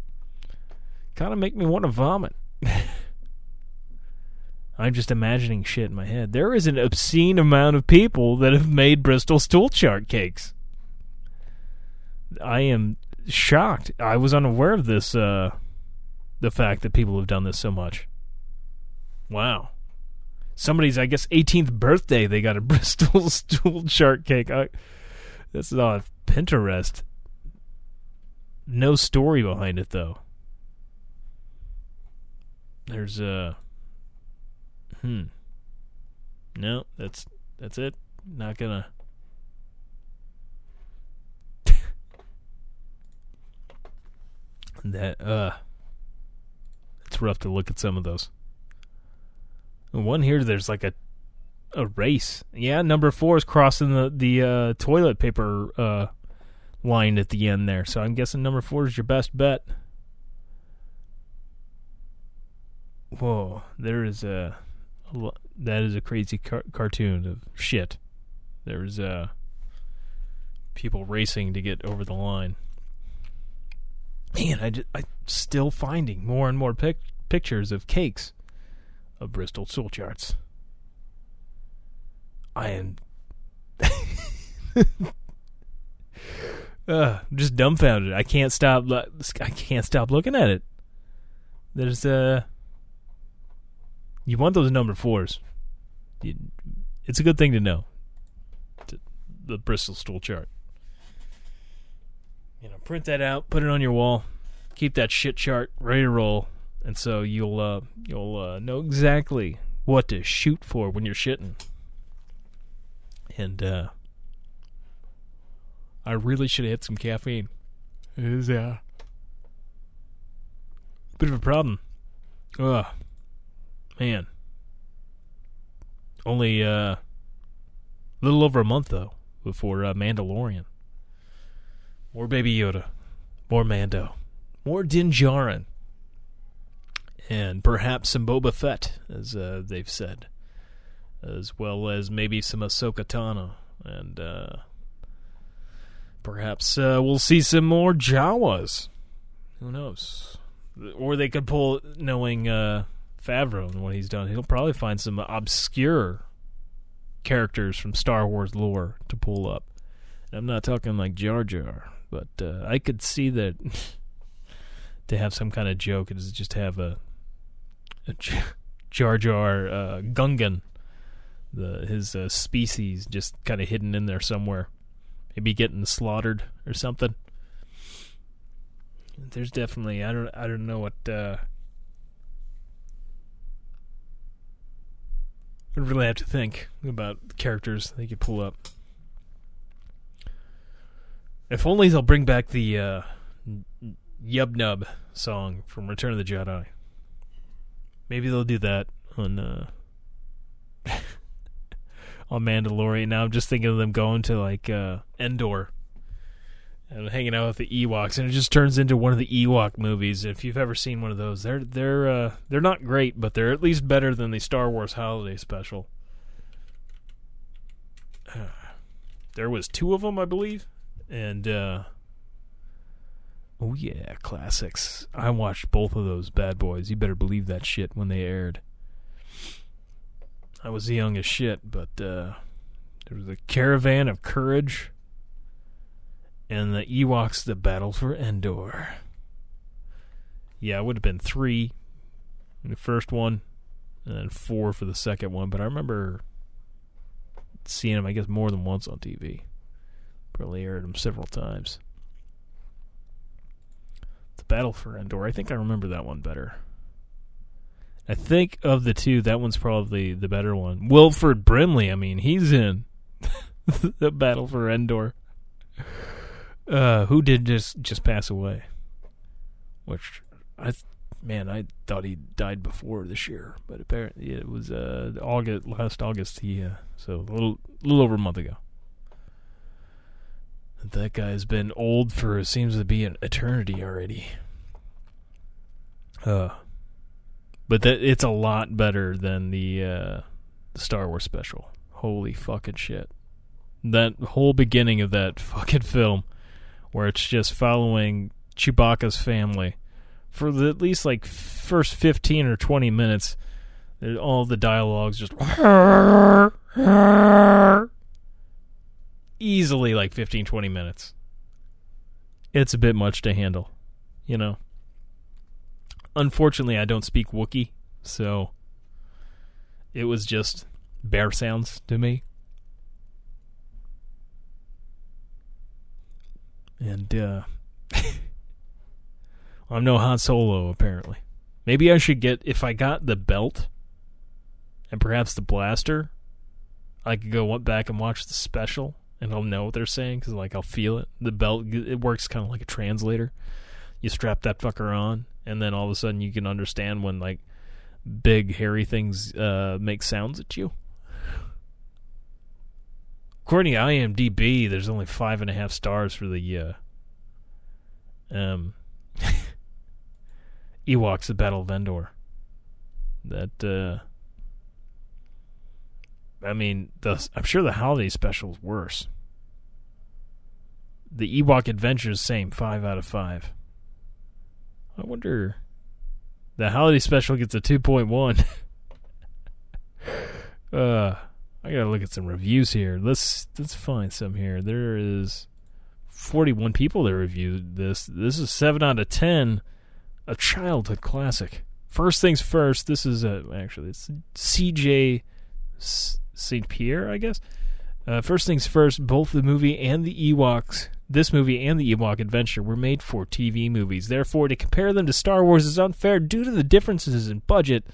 kind of make me want to vomit. I'm just imagining shit in my head. There is an obscene amount of people that have made Bristol stool chart cakes. I am shocked. I was unaware of this. Uh, the fact that people have done this so much. Wow. Somebody's, I guess, 18th birthday, they got a Bristol stool chart cake. I, this is on Pinterest. No story behind it, though. There's a. Uh, hmm. No, that's that's it. Not gonna. that uh it's rough to look at some of those. One here, there's like a a race. Yeah, number four is crossing the the uh, toilet paper uh, line at the end there. So I'm guessing number four is your best bet. Whoa, there is a, a that is a crazy car- cartoon of shit. There's uh people racing to get over the line. Man, I just, I'm still finding more and more pic- pictures of cakes of Bristol stool charts. I am uh, just dumbfounded. I can't stop. I can't stop looking at it. There's uh, you want those number fours. You, it's a good thing to know. The Bristol stool chart. You know, print that out, put it on your wall, keep that shit chart ready to roll, and so you'll uh, you'll uh, know exactly what to shoot for when you're shitting. And uh, I really should have hit some caffeine. It is a bit of a problem. Ugh, man. Only uh, a little over a month though before uh, Mandalorian. More Baby Yoda, more Mando, more Din Djarin, and perhaps some Boba Fett, as uh, they've said, as well as maybe some Ahsoka Tano, and uh, perhaps uh, we'll see some more Jawas. Who knows? Or they could pull, knowing uh, Favreau and what he's done, he'll probably find some obscure characters from Star Wars lore to pull up. I'm not talking like Jar Jar, but uh, I could see that to have some kind of joke is just have a, a J- Jar Jar uh, Gungan, the his uh, species just kind of hidden in there somewhere, maybe getting slaughtered or something. There's definitely I don't I don't know what. Uh, I really have to think about characters they could pull up. If only they'll bring back the uh, Yub Nub song from Return of the Jedi. Maybe they'll do that on uh, on Mandalorian. Now I'm just thinking of them going to like uh, Endor and hanging out with the Ewoks, and it just turns into one of the Ewok movies. If you've ever seen one of those, they're they're uh, they're not great, but they're at least better than the Star Wars Holiday Special. there was two of them, I believe, and uh, oh yeah, classics. I watched both of those bad boys. You better believe that shit when they aired. I was young as shit, but uh, there was a Caravan of Courage and the Ewoks the Battle for Endor. Yeah, it would have been three in the first one, and then four for the second one. But I remember seeing them, I guess, more than once on TV. Probably aired them several times. The Battle for Endor. I think I remember that one better. I think of the two, that one's probably the better one. Wilford Brimley, I mean, he's in the Battle for Endor uh, who did just just pass away. Which I, man, I thought he died before this year, but apparently it was uh August last August. He uh, so a little little over a month ago. That guy's been old for seems to be an eternity already. Uh, but that it's a lot better than the uh, the Star Wars special. Holy fucking shit! That whole beginning of that fucking film where it's just following Chewbacca's family for the, at least like first 15 or 20 minutes all the dialogues just easily like 15 20 minutes. It's a bit much to handle you know? Unfortunately I don't speak Wookiee so it was just bear sounds to me. And uh I'm no Han Solo apparently. Maybe I should get if I got the belt and perhaps the blaster, I could go back and watch the special and I'll know what they're saying cuz like I'll feel it. The belt it works kind of like a translator. You strap that fucker on, and then all of a sudden you can understand when like big hairy things uh, make sounds at you. According to IMDb, there's only five and a half stars for the uh, um, Ewoks: The Battle of Endor. That uh, I mean, the I'm sure the holiday special is worse. The Ewok Adventures, same five out of five. I wonder. The holiday special gets a two point one. uh, I gotta look at some reviews here. Let's let's find some here. There is forty one people that reviewed this. This is seven out of ten. A childhood classic. First things first. This is a actually it's C.J. St. Pierre, I guess. Uh, first things first. Both the movie and the Ewoks this movie and the Ewok Adventure were made for TV movies. Therefore, to compare them to Star Wars is unfair due to the differences in budget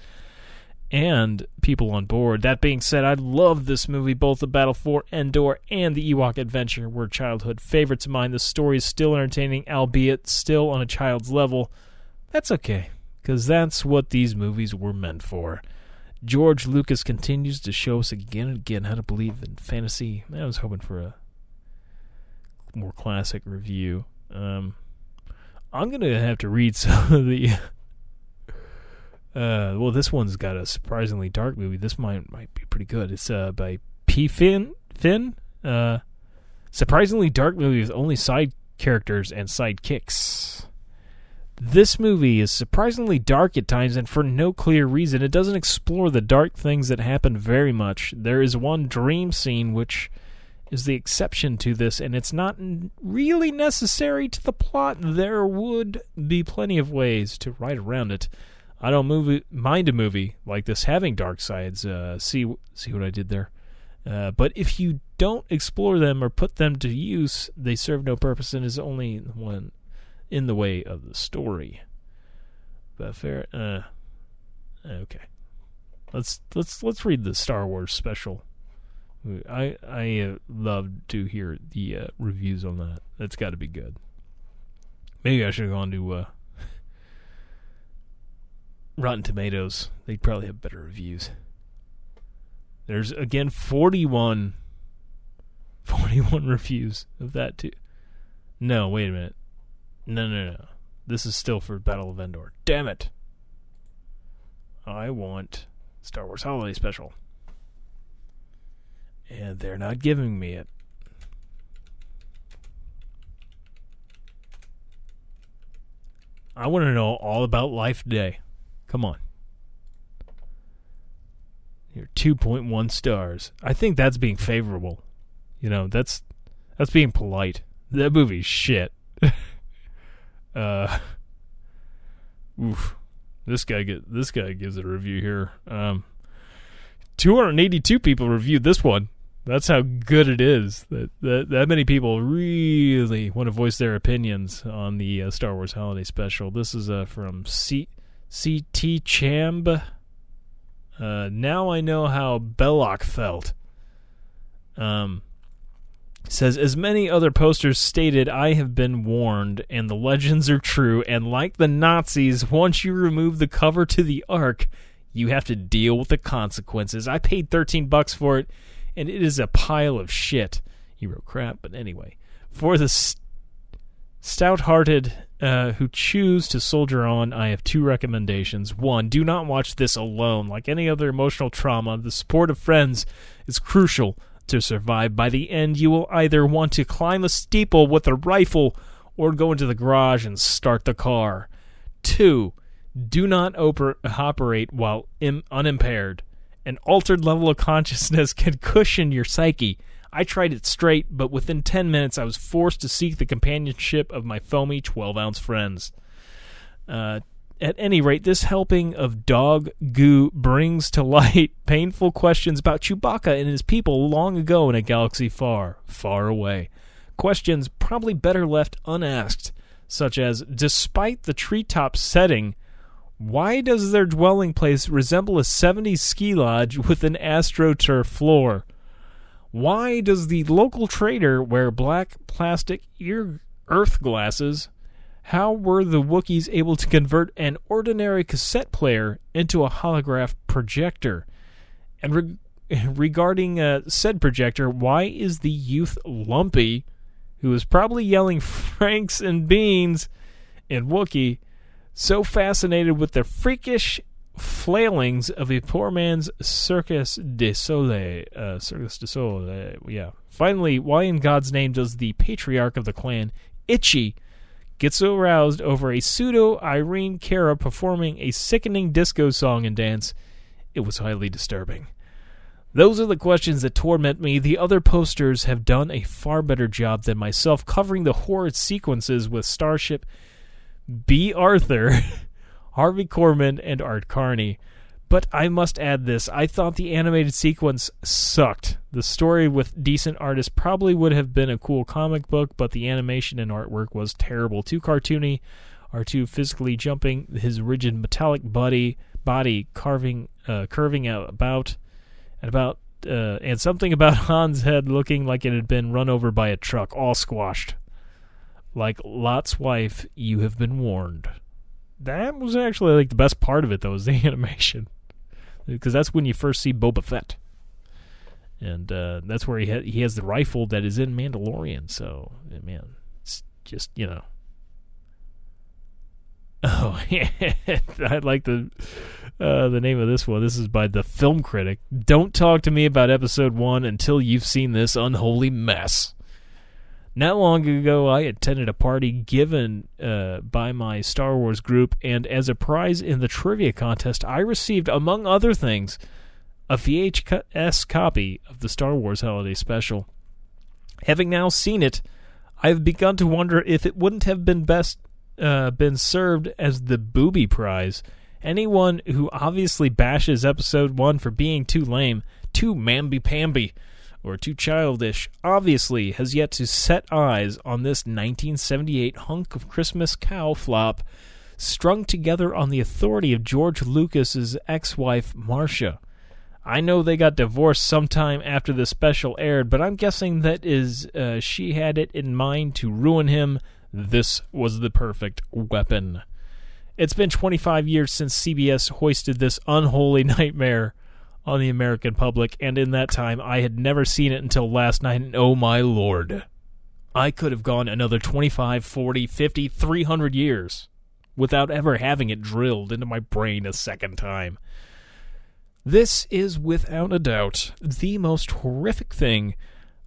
and people on board. That being said, I love this movie. Both the Battle for Endor and the Ewok Adventure were childhood favorites of mine. The story is still entertaining, albeit still on a child's level. That's okay, because that's what these movies were meant for. George Lucas continues to show us again and again how to believe in fantasy. I was hoping for a more classic review. Um, I'm gonna have to read some of the. Uh, well, this one's got a surprisingly dark movie. This might might be pretty good. It's uh by P Finn Finn. Uh, surprisingly dark movie with only side characters and sidekicks. This movie is surprisingly dark at times and for no clear reason. It doesn't explore the dark things that happen very much. There is one dream scene which is the exception to this, and it's not really necessary to the plot. There would be plenty of ways to write around it. I don't movie, mind a movie like this having dark sides. Uh, see, see what I did there. Uh, but if you don't explore them or put them to use, they serve no purpose and is only one in the way of the story. But fair, uh, okay. Let's let's let's read the Star Wars special I I uh, love to hear the uh, reviews on that. That's got to be good. Maybe I should have gone to uh, Rotten Tomatoes. They'd probably have better reviews. There's again 41 41 reviews of that too. No, wait a minute. No, no, no. This is still for Battle of Endor. Damn it. I want Star Wars Holiday Special and they're not giving me it. I want to know all about Life Day. Come on. You're 2.1 stars. I think that's being favorable. You know, that's that's being polite. That movie's shit. uh oof. This guy get this guy gives a review here. Um 282 people reviewed this one. That's how good it is. That that, that many people really want to voice their opinions on the uh, Star Wars Holiday Special. This is uh, from C C T Chamb. Uh, now I know how Belloq felt. Um, says as many other posters stated, I have been warned, and the legends are true. And like the Nazis, once you remove the cover to the Ark, you have to deal with the consequences. I paid thirteen bucks for it and it is a pile of shit. He wrote crap, but anyway. For the st- stout hearted uh, who choose to soldier on, I have two recommendations. One, do not watch this alone. Like any other emotional trauma, the support of friends is crucial to survive. By the end, you will either want to climb a steeple with a rifle or go into the garage and start the car. Two, do not oper- operate while Im- unimpaired. An altered level of consciousness can cushion your psyche. I tried it straight, but within 10 minutes I was forced to seek the companionship of my foamy 12 ounce friends. Uh, at any rate, this helping of dog goo brings to light painful questions about Chewbacca and his people long ago in a galaxy far, far away. Questions probably better left unasked, such as Despite the treetop setting, why does their dwelling place resemble a 70s ski lodge with an astroturf floor? Why does the local trader wear black plastic ear earth glasses How were the Wookiees able to convert an ordinary cassette player into a holograph projector? And re- regarding uh, said projector, why is the youth Lumpy, who is probably yelling Franks and Beans in Wookiee, so fascinated with the freakish flailings of a poor man's Circus de Soleil? Uh, Circus de Soleil, yeah. Finally, why in God's name does the patriarch of the clan, Itchy, get so aroused over a pseudo Irene Cara performing a sickening disco song and dance? It was highly disturbing. Those are the questions that torment me. The other posters have done a far better job than myself covering the horrid sequences with Starship Bea Arthur, Harvey Korman, and Art Carney. But I must add this I thought the animated sequence sucked. The story with decent artists probably would have been a cool comic book, but the animation and artwork was terrible. Too cartoony, or too physically jumping, his rigid metallic body, body carving, uh, curving out about and about uh, and something about Han's head looking like it had been run over by a truck, all squashed. Like Lot's wife, you have been warned. That was actually like the best part of it, though, was the animation, because that's when you first see Boba Fett, and uh, that's where he ha- he has the rifle that is in Mandalorian. So, man, it's just you know. Oh, yeah. I like the uh, the name of this one. This is by the Film Critic. Don't talk to me about episode one until you've seen this unholy mess. Not long ago, I attended a party given uh, by my Star Wars group, and as a prize in the trivia contest, I received, among other things, a VHS copy of the Star Wars Holiday Special. Having now seen it, I've begun to wonder if it wouldn't have been best uh, been served as the booby prize. Anyone who obviously bashes episode one for being too lame, too mamby-pamby, or too childish, obviously has yet to set eyes on this 1978 hunk of Christmas cow flop strung together on the authority of George Lucas's ex-wife Marcia. I know they got divorced sometime after the special aired, but I'm guessing that is uh, she had it in mind to ruin him. This was the perfect weapon. It's been 25 years since CBS hoisted this unholy nightmare on the American public, and in that time I had never seen it until last night, and oh my lord. I could have gone another 25, 40, 50, 300 years without ever having it drilled into my brain a second time. This is without a doubt the most horrific thing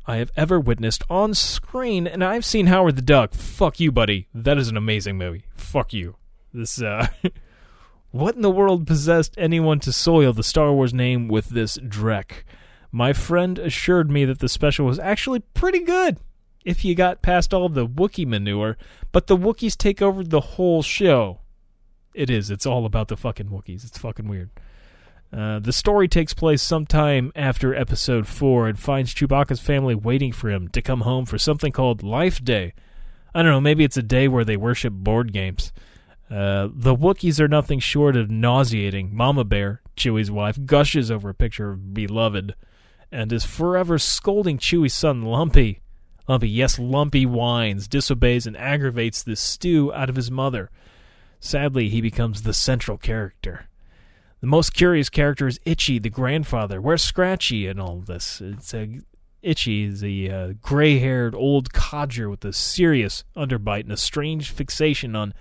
I have ever witnessed on screen, and I've seen Howard the Duck. Fuck you, buddy. That is an amazing movie. Fuck you. This, uh. what in the world possessed anyone to soil the Star Wars name with this dreck? My friend assured me that the special was actually pretty good if you got past all the Wookiee manure, but the Wookiees take over the whole show. It is. It's all about the fucking Wookiees. It's fucking weird. Uh, the story takes place sometime after episode 4 and finds Chewbacca's family waiting for him to come home for something called Life Day. I don't know, maybe it's a day where they worship board games. Uh, the Wookiees are nothing short of nauseating. Mama Bear, Chewie's wife, gushes over a picture of Beloved and is forever scolding Chewie's son Lumpy. Lumpy, yes, Lumpy whines, disobeys, and aggravates the stew out of his mother. Sadly, he becomes the central character. The most curious character is Itchy, the grandfather. Where's Scratchy in all this? It's a, Itchy is a uh, gray-haired old codger with a serious underbite and a strange fixation on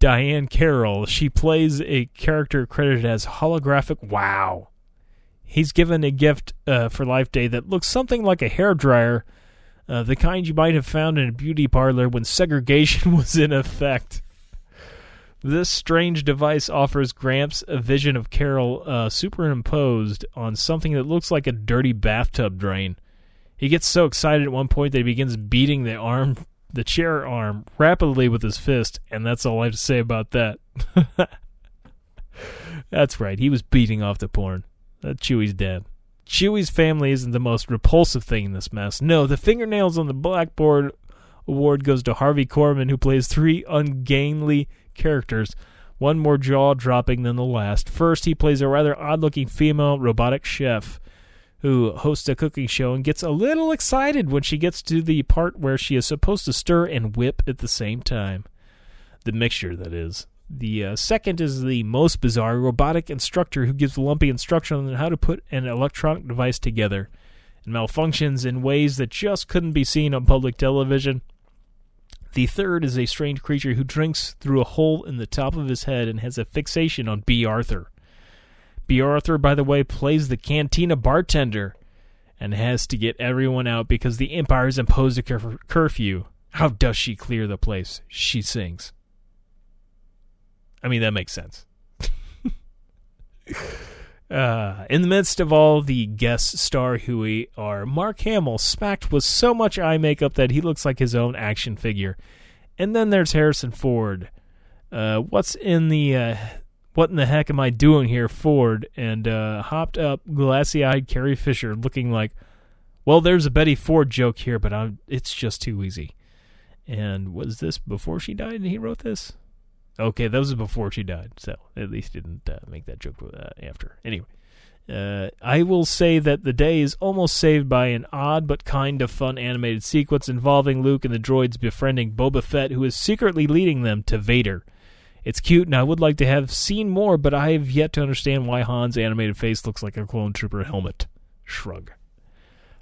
Diahann Carroll. She plays a character credited as holographic. Wow. He's given a gift uh, for Life Day that looks something like a hair dryer, uh, the kind you might have found in a beauty parlor when segregation was in effect. This strange device offers Gramps a vision of Carroll uh, superimposed on something that looks like a dirty bathtub drain. He gets so excited at one point that he begins beating the arm, the chair arm, rapidly with his fist, and that's all I have to say about that. that's right, he was beating off the porn. That Chewie's dead. Chewie's family isn't the most repulsive thing in this mess. No, the fingernails on the blackboard award goes to Harvey Korman, who plays three ungainly characters, one more jaw dropping than the last. First, he plays a rather odd looking female robotic chef who hosts a cooking show and gets a little excited when she gets to the part where she is supposed to stir and whip at the same time. The mixture, that is. The uh, second is the most bizarre robotic instructor who gives lumpy instruction on how to put an electronic device together and malfunctions in ways that just couldn't be seen on public television. The third is a strange creature who drinks through a hole in the top of his head and has a fixation on Bea Arthur. Bea Arthur, by the way, plays the cantina bartender and has to get everyone out because the Empire has imposed a cur- curfew. How does she clear the place? She sings. I mean, that makes sense. uh, in the midst of all the guest star Huey are Mark Hamill, smacked with so much eye makeup that he looks like his own action figure. And then there's Harrison Ford. Uh, what's in the uh, what in the heck am I doing here, Ford? And uh, hopped up, glassy eyed Carrie Fisher looking like, well, there's a Betty Ford joke here, but I'm, it's just too easy. And was this before she died and he wrote this? Okay, that was before she died, so at least didn't uh, make that joke uh, after. Anyway, uh, I will say that the day is almost saved by an odd but kind of fun animated sequence involving Luke and the droids befriending Boba Fett, who is secretly leading them to Vader. It's cute, and I would like to have seen more, but I have yet to understand why Han's animated face looks like a clone trooper helmet. Shrug.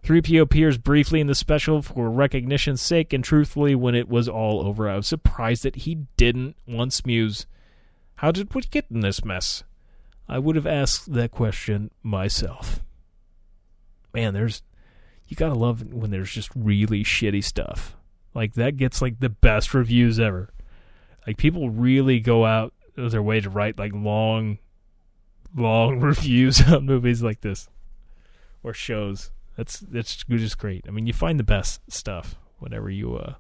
3PO appears briefly in the special for recognition's sake, and truthfully, when it was all over, I was surprised that he didn't once muse, How did we get in this mess? I would have asked that question myself. Man, there's. You gotta love when there's just really shitty stuff. Like, that gets, like, the best reviews ever. Like, people really go out of their way to write, like, long, long reviews on movies like this. Or shows. That's that's just great. I mean, you find the best stuff whenever you uh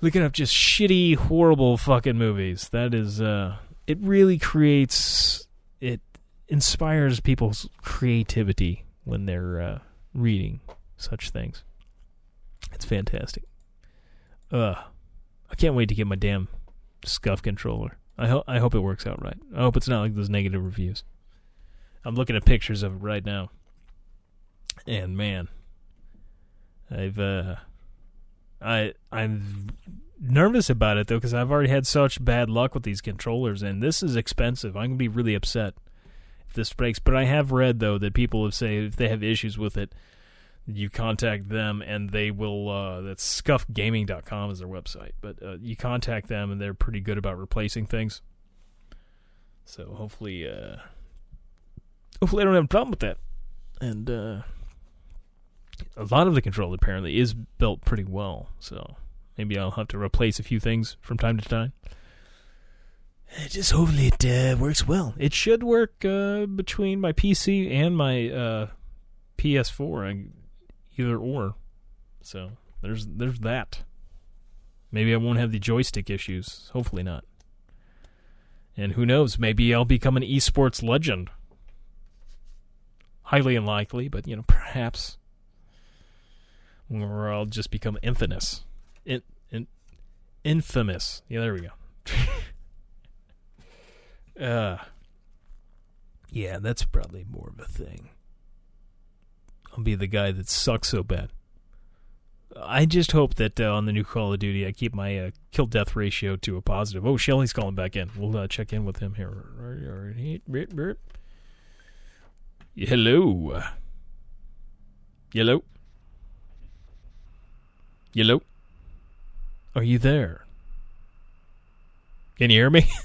looking up just shitty, horrible fucking movies. That is uh it really creates it inspires people's creativity when they're uh reading such things. It's fantastic. Uh I can't wait to get my damn SCUF controller. I hope I hope it works out right. I hope it's not like those negative reviews. I'm looking at pictures of it right now. And man, I've uh, I I'm nervous about it though because I've already had such bad luck with these controllers, and this is expensive. I'm gonna be really upset if this breaks. But I have read though that people have say if they have issues with it, you contact them and they will. Uh, that's scufgaming.com is their website, but uh, you contact them and they're pretty good about replacing things. So hopefully, uh, hopefully I don't have a problem with that. And uh, a lot of the control apparently is built pretty well, so maybe I'll have to replace a few things from time to time. Just hopefully it uh, works well. It should work uh, between my PC and my uh, PS4, either or. So there's there's that. Maybe I won't have the joystick issues. Hopefully not. And who knows? Maybe I'll become an esports legend. Highly unlikely, but you know, perhaps or I'll just become infamous. In, in, infamous. Yeah, there we go. uh, yeah, that's probably more of a thing. I'll be the guy that sucks so bad. I just hope that uh, on the new Call of Duty, I keep my uh, kill death ratio to a positive. Oh, Shelly's calling back in. We'll uh, check in with him here. Hello. Hello. Hello? Are you there? Can you hear me?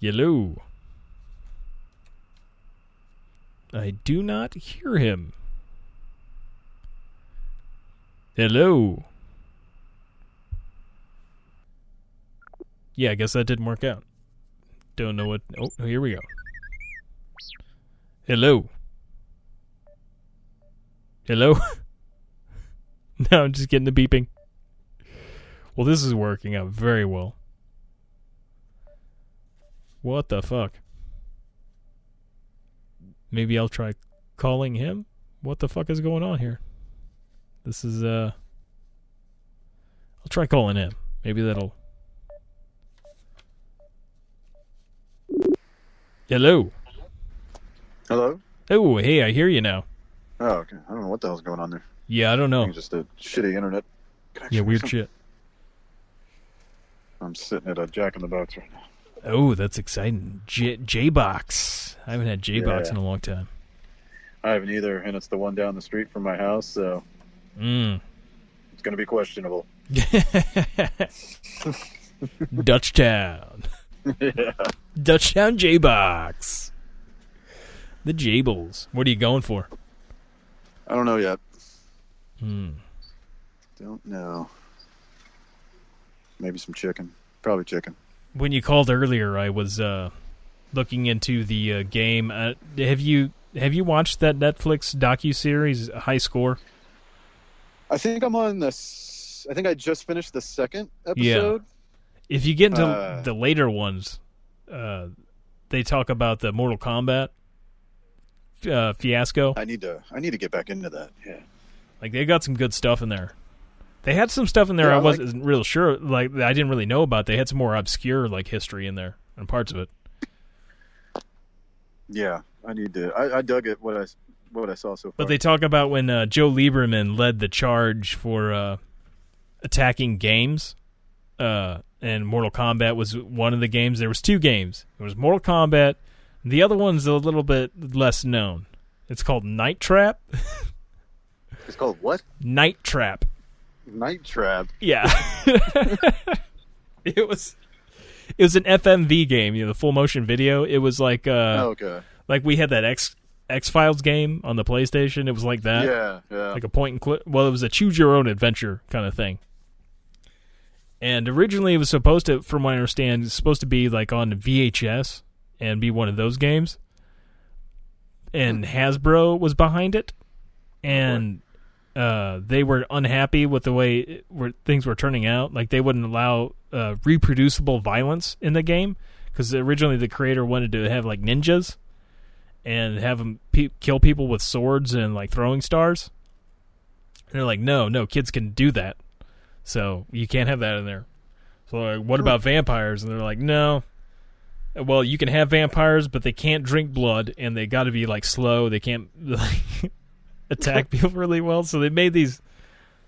Hello? I do not hear him. Hello? Yeah, I guess that didn't work out. Don't know what. Oh, here we go. Hello? Hello? now I'm just getting the beeping. Well, this is working out very well. What the fuck? Maybe I'll try calling him? What the fuck is going on here? This is, uh. I'll try calling him. Maybe that'll. Hello. Hello? Oh, hey, I hear you now. Oh, okay. I don't know what the hell's going on there. Yeah, I don't know. it's just a shitty internet. connection Yeah, weird shit. I'm sitting at a Jack in the Box right now. Oh, that's exciting. J J box. I haven't had J box Yeah. in a long time. I haven't either, and it's the one down the street from my house, so Mm. it's going to be questionable. Dutch Town. yeah. Dutch Town J box. The Jables. What are you going for? I don't know yet. Hmm. Don't know. Maybe some chicken. Probably chicken. When you called earlier, I was uh, looking into the uh, game. Uh, have you have you watched that Netflix docu series High Score? I think I'm on this. I think I just finished the second episode. If you get into Uh. the later ones, uh, they talk about the Mortal Kombat uh, fiasco. I need to. I need to get back into that. Yeah. Like they got some good stuff in there. They had some stuff in there Yeah, I wasn't real sure. Like I didn't really know about. They had some more obscure like history in there and parts of it. Yeah. I need to. I, I dug it. What I what I saw so far. But they talk about when uh, Joe Lieberman led the charge for uh, attacking games, uh, and Mortal Kombat was one of the games. There was two games. It was Mortal Kombat. The other one's a little bit less known. It's called Night Trap. it's called what? Night Trap. Night Trap. Yeah. it was. It was an FMV game, you know, the full motion video. It was like, uh, oh, okay. like we had that X X Files game on the PlayStation. It was like that. yeah. Yeah. like a point and click. Well, it was a choose your own adventure kind of thing. And originally, it was supposed to, from what I understand, it's supposed to be like on VHS and be one of those games. And Hasbro was behind it, and uh, they were unhappy with the way it, where things were turning out. Like they wouldn't allow uh, reproducible violence in the game because originally the creator wanted to have like ninjas and have them pe- kill people with swords and like throwing stars. And they're like, no, no, kids can do that, so you can't have that in there. So like, what about vampires? And they're like, no. Well, you can have vampires, but they can't drink blood, and they got to be like slow. They can't like attack people really well. So they made these.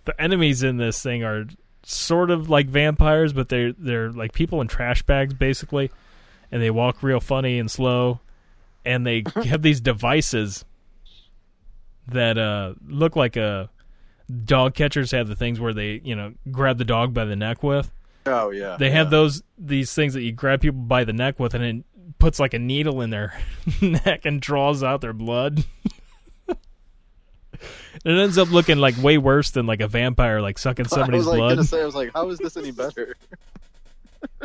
The enemies in this thing are sort of like vampires, but they're they're like people in trash bags basically, and they walk real funny and slow, and they have these devices that uh look like a dog catchers have the things where they you know grab the dog by the neck with. oh yeah. They have yeah. those these things that you grab people by the neck with, and it puts like a needle in their neck and draws out their blood. it ends up looking like way worse than like a vampire like sucking I somebody's was like blood. say. I was like, how is this any better?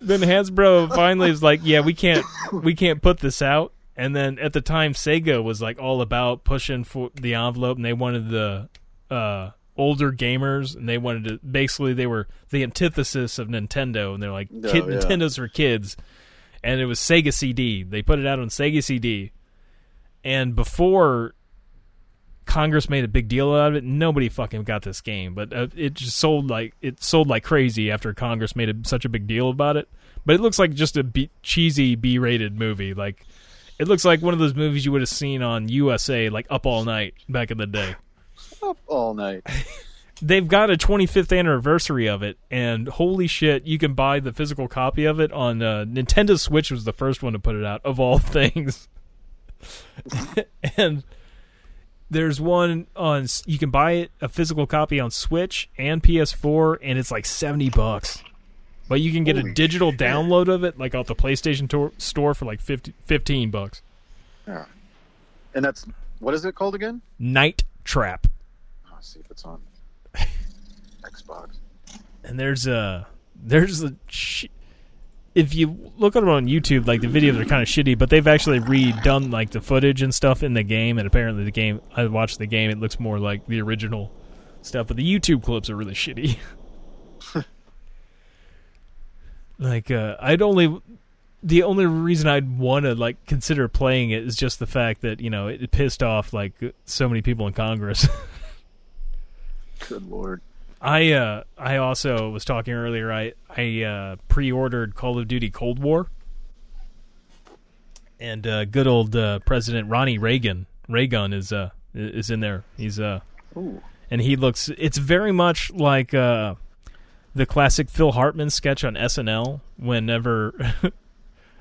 then Hasbro finally is like, yeah, we can't we can't put this out. And then at the time, Sega was like all about pushing for the envelope, and they wanted the uh, older gamers, and they wanted to basically they were the antithesis of Nintendo, and they're like, Oh, kid, yeah. Nintendo's for kids, and it was Sega CD. They put it out on Sega CD, and before Congress made a big deal out of it. Nobody fucking got this game, but uh, it just sold like it sold like crazy after Congress made a, such a big deal about it. But it looks like just a B- cheesy B-rated movie. Like it looks like one of those movies you would have seen on USA, like Up All Night back in the day. Up all night. They've got a 25th anniversary of it, and holy shit, you can buy the physical copy of it on uh, Nintendo Switch. Was the first one to put it out of all things, and there's one on. You can buy it a physical copy on Switch and PS4, and it's like 70 bucks. But you can get a digital shit. download of it, like off the PlayStation tor- store, for like 50, 15 bucks. Yeah. And that's what is it called again? Night Trap. Oh, let's see if it's on Xbox. and there's a there's a if you look at it on YouTube, like the videos are kind of shitty, but they've actually redone like the footage and stuff in the game, and apparently the game I watched the game, it looks more like the original stuff, but the YouTube clips are really shitty. like uh, I'd only the only reason I'd want to like consider playing it is just the fact that you know it pissed off like so many people in Congress. Good lord. I uh I also was talking earlier. I I uh, pre-ordered Call of Duty Cold War, and uh, good old uh, President Ronnie Reagan Reagan is uh is in there. He's uh Ooh. and he looks. It's very much like uh, the classic Phil Hartman sketch on SNL. Whenever I don't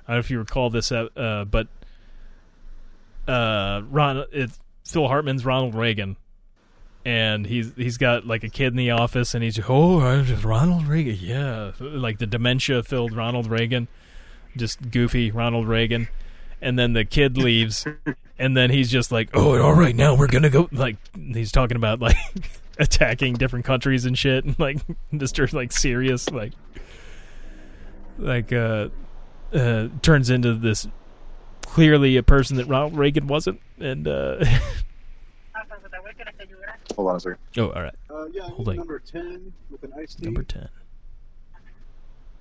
know if you recall this, uh, uh, but uh, Ron, it, Phil Hartman's Ronald Reagan, and he's he's got like a kid in the office, and he's oh, I'm just Ronald Reagan, yeah, like the dementia filled Ronald Reagan, just goofy Ronald Reagan, and then the kid leaves, and then he's just like, oh, all right, now we're gonna go, like he's talking about like attacking different countries and shit, and like Mister like serious, like like uh, uh turns into this clearly a person that Ronald Reagan wasn't, and uh. Hold on a second. Oh, all right. Uh, yeah, Hold on. number 10 with an iced tea Number 10.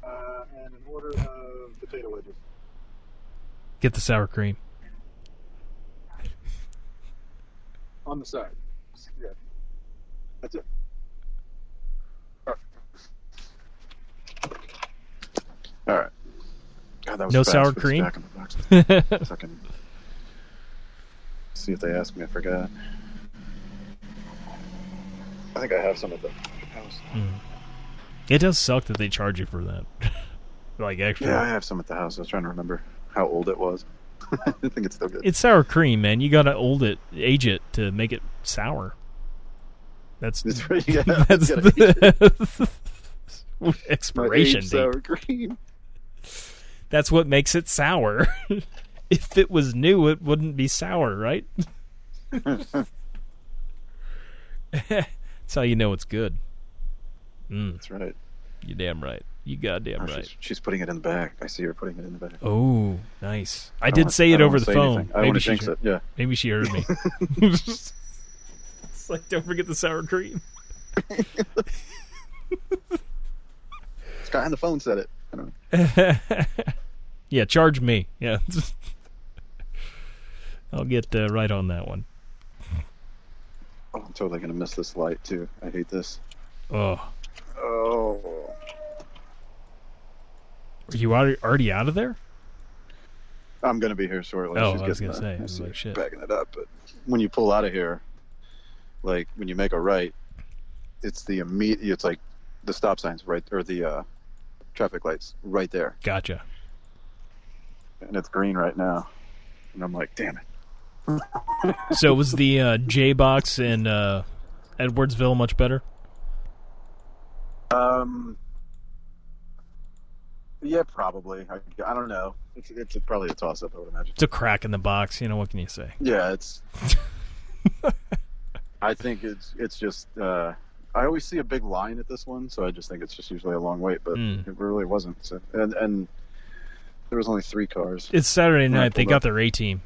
Uh, and an order of potato wedges. Get the sour cream. On the side. Yeah. That's it. All right. God, that was No fast sour cream? back in the box. Second. See if they ask me. I forgot. I think I have some at the house. it does suck that they charge you for that. like extra. Yeah, I have some at the house. I was trying to remember how old it was. I think it's still good. It's sour cream, man. You gotta old it, age it to make it sour. That's It's pretty good. that's age the expiration date. sour cream. That's what makes it sour. if it was new, it wouldn't be sour, right? That's how you know it's good. Mm, That's right. you damn right. You goddamn Oh, right. she's, she's putting it in the back. I see her putting it in the back. Oh, nice. I, don't did say it over the phone. anything. I Maybe want to she jinx should- it. Yeah. Maybe she heard me. it's like, don't forget the sour cream. This guy on the phone said it. I don't know. yeah, charge me. Yeah. I'll get uh, right on that one. Oh, I'm totally gonna miss this light too. I hate this. Oh, Oh. are you already out of there? I'm gonna be here shortly. Oh, She's I was getting gonna say, I like, shit. backing it up. But when you pull out of here, like when you make a right, it's the immediate. It's like the stop signs right, or the uh, traffic lights right there, Gotcha. and it's green right now. And I'm like, damn it. So was the uh, J box in uh, Edwardsville much better? Um. Yeah, probably. I, I don't know. It's, it's probably a toss up. I would imagine. It's a crack in the box. You know what can you say? Yeah, it's. I think it's it's just. Uh, I always see a big line at this one, so I just think it's just usually a long wait, but Mm. it really wasn't. So, and and there was only three cars. It's Saturday night. They got up. their A team.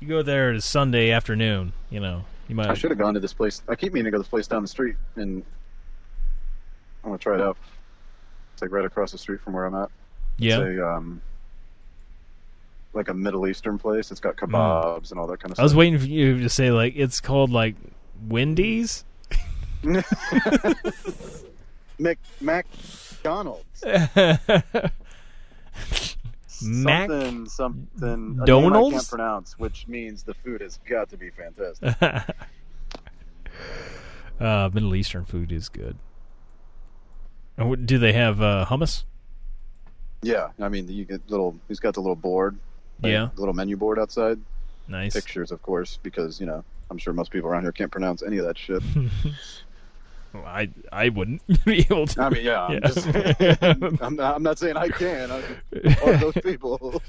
You go there Sunday afternoon. You know you might. I should have gone to this place. I keep meaning to go to this place down the street, and I want to try it out. It's like right across the street from where I'm at. yeah. It's a, um, like a Middle Eastern place. It's got kebabs and all that kind of Hmm. I was waiting for you to say like it's called like Wendy's. Mc McDonald's. Mac Something, something. name I Donald's? can't pronounce, which means the food has got to be fantastic. uh, Middle Eastern food is good. Do they have uh, hummus? yeah, I mean, you get little. He's got the little board. like, Yeah. the little menu board outside. Nice. Pictures, of course, because you know I'm sure most people around here can't pronounce any of that shit. Well, I I wouldn't be able to. I mean, yeah, I'm, Yeah. Just, I'm, not, I'm not saying I can. I'm those people.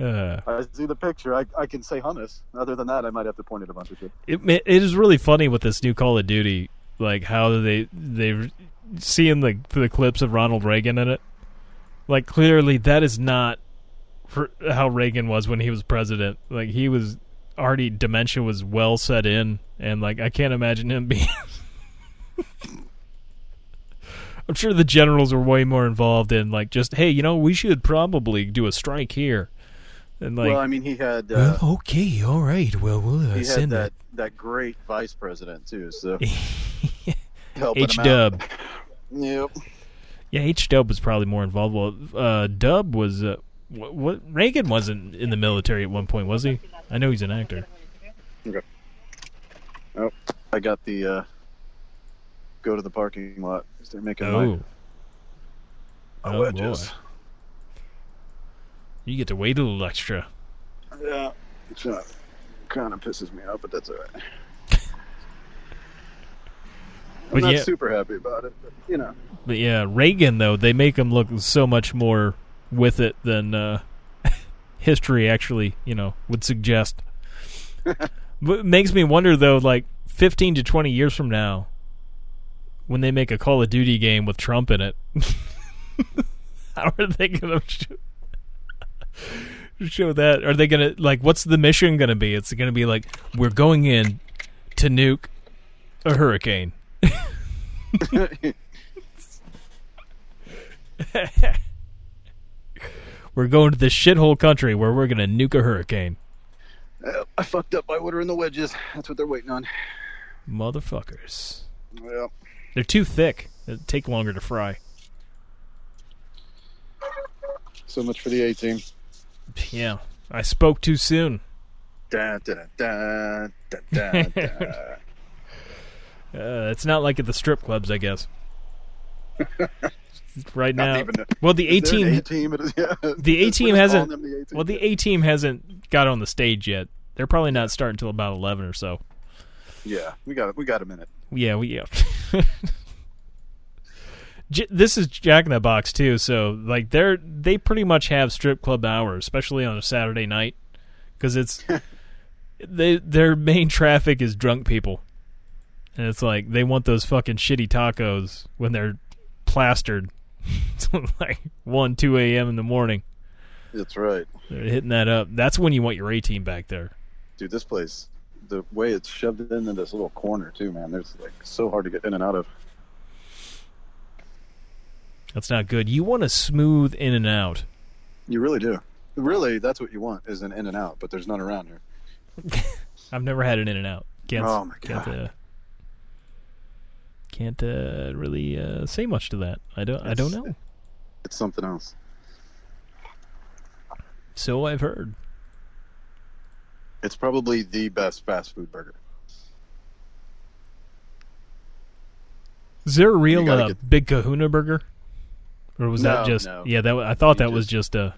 Uh, I see the picture. I, I can say hummus. Other than that, I might have to point at a bunch of shit. it it is really funny with this new Call of Duty, like how they they seeing the the clips of Ronald Reagan in it. Like clearly, that is not for how Reagan was when he was president. Like he was already dementia was well set in, and like I can't imagine him being. I'm sure the generals were way more involved in like just hey, you know, we should probably do a strike here, and like well, I mean, he had uh, well, okay, all right, well we'll uh, he had send that, that great vice president too. So it. H. Dub. Yep. Yeah, H Dub was probably more involved. Well, uh, Dub was uh, what, what? Reagan wasn't in the military at one point, was he? I know he's an actor. Okay. Oh, I got the uh, go to the parking lot. They're making Oh. Oh, wedges. boy. You get to wait a little extra. Yeah, it's uh, kind of pisses me off, but that's all right. I'm not yeah- super happy about it, but you know. But yeah, Reagan though they make him look so much more with it than uh, history actually, you know, would suggest. but makes me wonder though, like fifteen to twenty years from now, when they make a Call of Duty game with Trump in it, how are they gonna show, show that? Are they gonna like? What's the mission gonna be? It's gonna be like we're going in to nuke a hurricane. We're going to this shithole country where we're gonna nuke a hurricane. Uh, I fucked up by ordering the wedges. That's what they're waiting on. Motherfuckers. Well, They're too thick. They take longer to fry. so much for the A team. Yeah. I spoke too soon. Da, da, da, da, da, da, da. Uh, it's not like at the strip clubs, I guess. right Not now. even well, the A Is there an team. A-team? It is- yeah. The A team hasn't. the A-team. Well, the A team hasn't got on the stage yet. They're probably not starting until about eleven or so. yeah, we got we got a minute. Yeah, we yeah. J- this is Jack in the Box too, so like they're they pretty much have strip club hours, especially on a Saturday night, because it's they their main traffic is drunk people, and it's like they want those fucking shitty tacos when they're plastered, like one two a.m. in the morning. That's right, They're hitting that up. That's when you want your A team back there. dude. This place, the way it's shoved in into this little corner too, man. There's like so hard to get in and out of. That's not good. You want a smooth in and out. You really do. Really, that's what you want is an in and out, but there's none around here. I've never had an in and out. Can't, Oh, my Can't, God. uh, can't uh, really uh, say much to that. I don't. I don't know. It's something else. So I've heard. It's probably the best fast food burger. Is there a real uh, get- Big Kahuna burger, or was that just? no. Yeah, that I thought You that was just- just a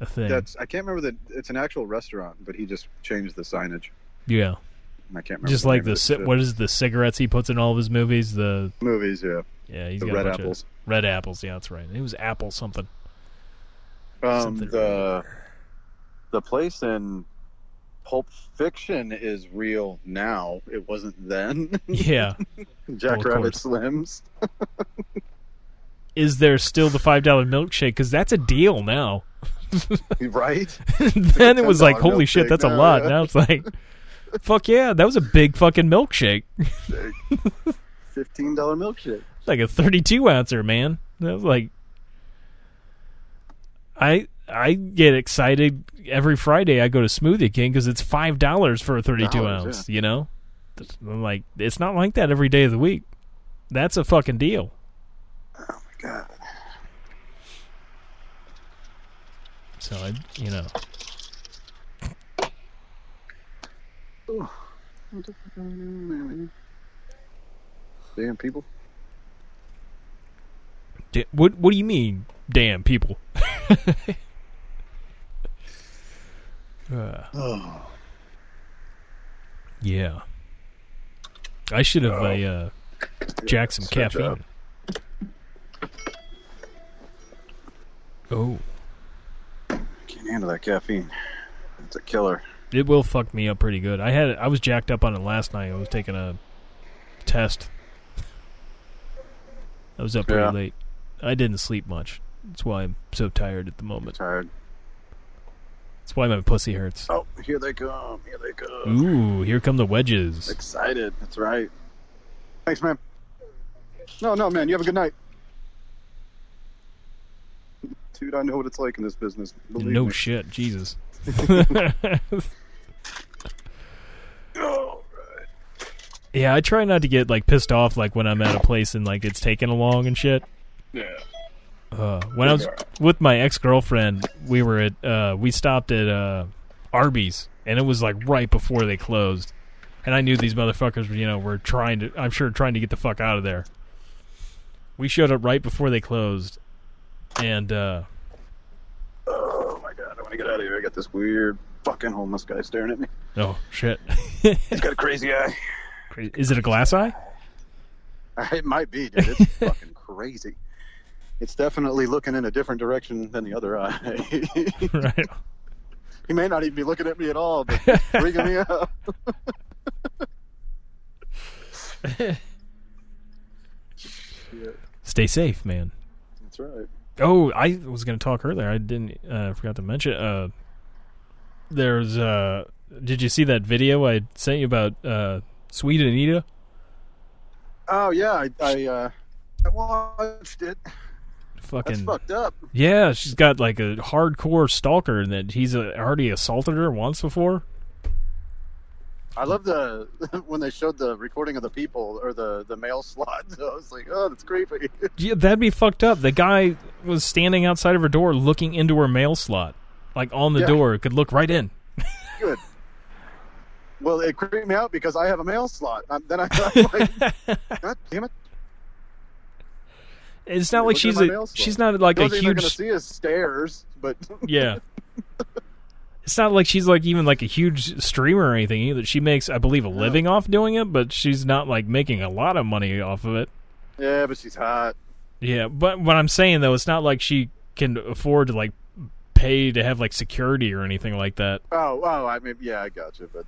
a thing. That's I can't remember that. It's an actual restaurant, but he just changed the signage. yeah, I can't remember. just like the ci- what is the cigarettes he puts in all of his movies? The movies, yeah. yeah, he's The got red apples. red apples. Yeah, that's right. It was apple something. Um, Something the the place in Pulp Fiction is real now. It wasn't then. Yeah. Jack of Rabbit. Slims. is there still the five dollar milkshake? Because that's a deal now. right? then it was like, holy shit, that's a lot. yeah. Now it's like, fuck yeah, that was a big fucking milkshake. Fifteen dollar milkshake. like a 32 ouncer, man. That was like, I I get excited every Friday. I go to Smoothie King because it's five dollars for a 32 Dollars, ounce. You know, I'm like, it's not like that every day of the week. That's a fucking deal. Oh my god. So I, you know, Damn people. da- what what do you mean, damn people? Uh, Oh. yeah, I should have uh, uh, jacked some caffeine. Oh. Can't handle that caffeine. It's a killer. It will fuck me up pretty good. I had I was jacked up on it last night. I was taking a test. I was up pretty Yeah. late. I didn't sleep much. That's why I'm so tired at the moment. tired. That's why my pussy hurts. Oh, here they come. Here they come. Ooh, here come the wedges. Excited. That's right. Thanks, man. No, no, man. You have a good night. Dude, I know what it's like in this business. No me. shit, Jesus. Oh, yeah, I try not to get like pissed off like when I'm at a place and like it's taking along and shit. yeah. Uh, when I was with my ex girlfriend, we were at uh, we stopped at uh, Arby's, and it was like right before they closed, and I knew these motherfuckers, you know, were trying to. I'm sure trying to get the fuck out of there. We showed up right before they closed, and uh, Oh my god, I want to get out of here. I got this weird fucking homeless guy staring at me. oh shit, He's got a crazy eye. is it a glass eye? It might be, dude. It's fucking crazy. It's definitely looking in a different direction than the other eye. right. he may not even be looking at me at all, but freaking me out. Stay safe, man. that's right. Oh, I was going to talk earlier. I didn't. Uh, forgot to mention. Uh, there's. Uh, did you see that video I sent you about uh, Sweet Anita? Oh yeah, I I, uh, I watched it. That's Fucking fucked up. yeah, she's got like a hardcore stalker, and that he's uh, already assaulted her once before. I love the when they showed the recording of the people or the the mail slot. So I was like, oh, that's creepy. Yeah, that'd be fucked up. The guy was standing outside of her door, looking into her mail slot, like on the Yeah. door. Could look right in. Good. Well, it creeped me out because I have a mail slot. Um, then I, I'm like, God damn it! It's not like she's a she's not like The a they're gonna huge see is stairs, but yeah. It's not like she's like even like a huge streamer or anything either. She makes, I believe, a living off doing it, but she's not like making a lot of money off of it. yeah, but she's hot. Yeah, but what I'm saying though, it's not like she can afford to like pay to have like security or anything like that. Oh, oh, I mean, yeah, I got you, but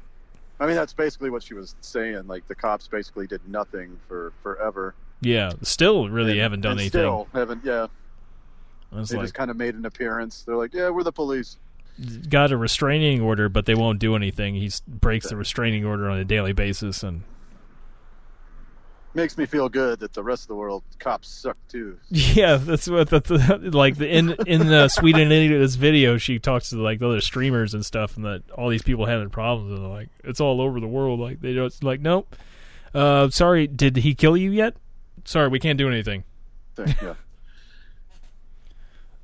I mean that's basically what she was saying. Like the cops basically did nothing for forever. Yeah, still really And- haven't done anything. Still haven't. Yeah, It's they like just kind of made an appearance. They're like, yeah, we're the police. got a restraining order, but they won't do anything. He breaks the restraining order on a daily basis, and Makes me feel good that the rest of the world cops suck too. Yeah, that's what the, the like the in in the Sweet Anita's video. She talks to like the other streamers and stuff, and that all these people having problems, and they're like it's all over the world. Like they don't like nope. Uh, sorry, did he kill you yet? Sorry, we can't do anything. Thing. Yeah.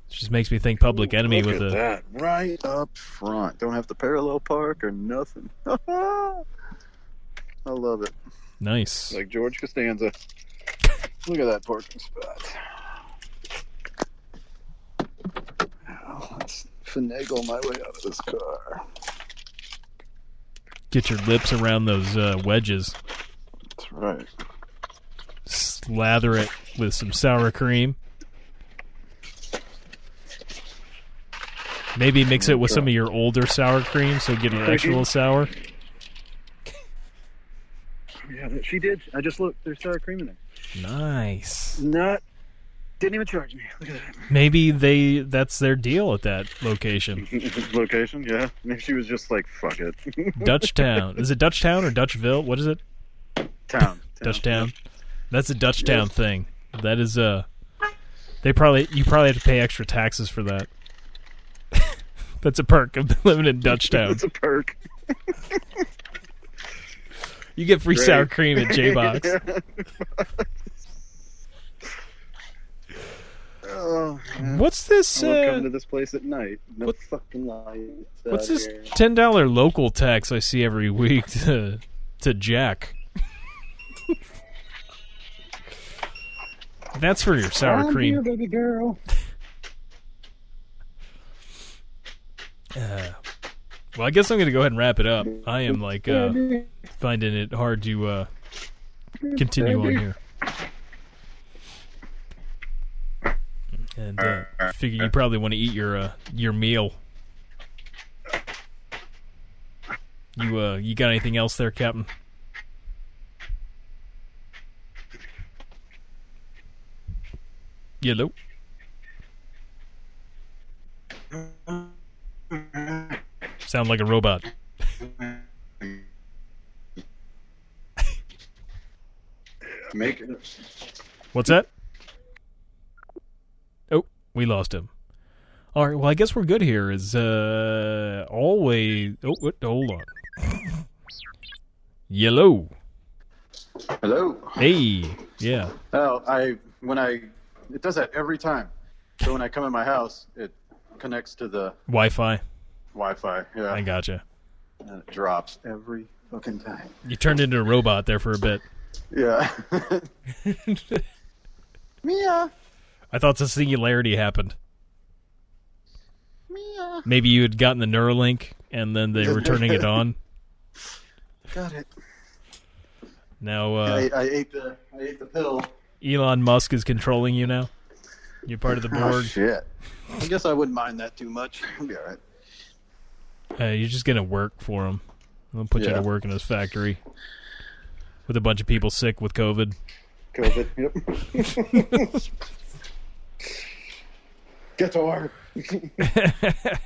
Just makes me think Public Enemy Look with at the that right up front. Don't have to parallel park or nothing. I love it. Nice. Like George Costanza. Look at that parking spot. Now, let's finagle my way out of this car. Get your lips around those uh, wedges. That's right. Slather it with some sour cream. Maybe mix it with some of your older sour cream so get extra little sour. Yeah, she did. I just looked. There's sour cream in there. Nice. Not. Didn't even charge me. Look at that. Maybe they that's their deal at that location. Location, yeah. Maybe she was just like, fuck it. Dutch Town. Is it Dutch Town or Dutchville? What is it? Town. Dutch Town. That's a Dutchtown thing. That is uh they probably you probably have to pay extra taxes for that. That's a perk of living in Dutch Town. It's a perk. You get free Great. sour cream at J Box. Oh. What's this I love coming uh to this place at night. No what- fucking lights. what's this here. ten dollar local tax I see every week to to Jack? That's for your sour I'm cream. here, baby girl. Uh, well, I guess I'm going to go ahead and wrap it up. I am like uh, finding it hard to uh, continue on here. And uh, I figure you probably want to eat your uh, your meal. You uh, you got anything else there, Captain? Yellow. Sound like a robot. Making it. What's that? Oh, we lost him. All right. Well, I guess we're good here. Is uh always? Oh, what, hold on. Yellow. Hello. Hey. Yeah. Oh, I when I it does that every time. So when I come in my house, it connects to the Wi-Fi. Wi-Fi. Yeah, I gotcha. and it drops every fucking time. You turned into a robot there for a bit. Yeah. Mia, I thought the singularity happened. Mia. Maybe you had gotten the Neuralink and then they were turning it on. Got it. Now uh, I, I ate the I ate the pill. Elon Musk is controlling you now. You're part of the Oh board. shit. I guess I wouldn't mind that too much. I'll be all right. Uh, you're just gonna work for him. I'm gonna put you to work in his factory with a bunch of people sick with COVID. COVID. Yep. Get to work.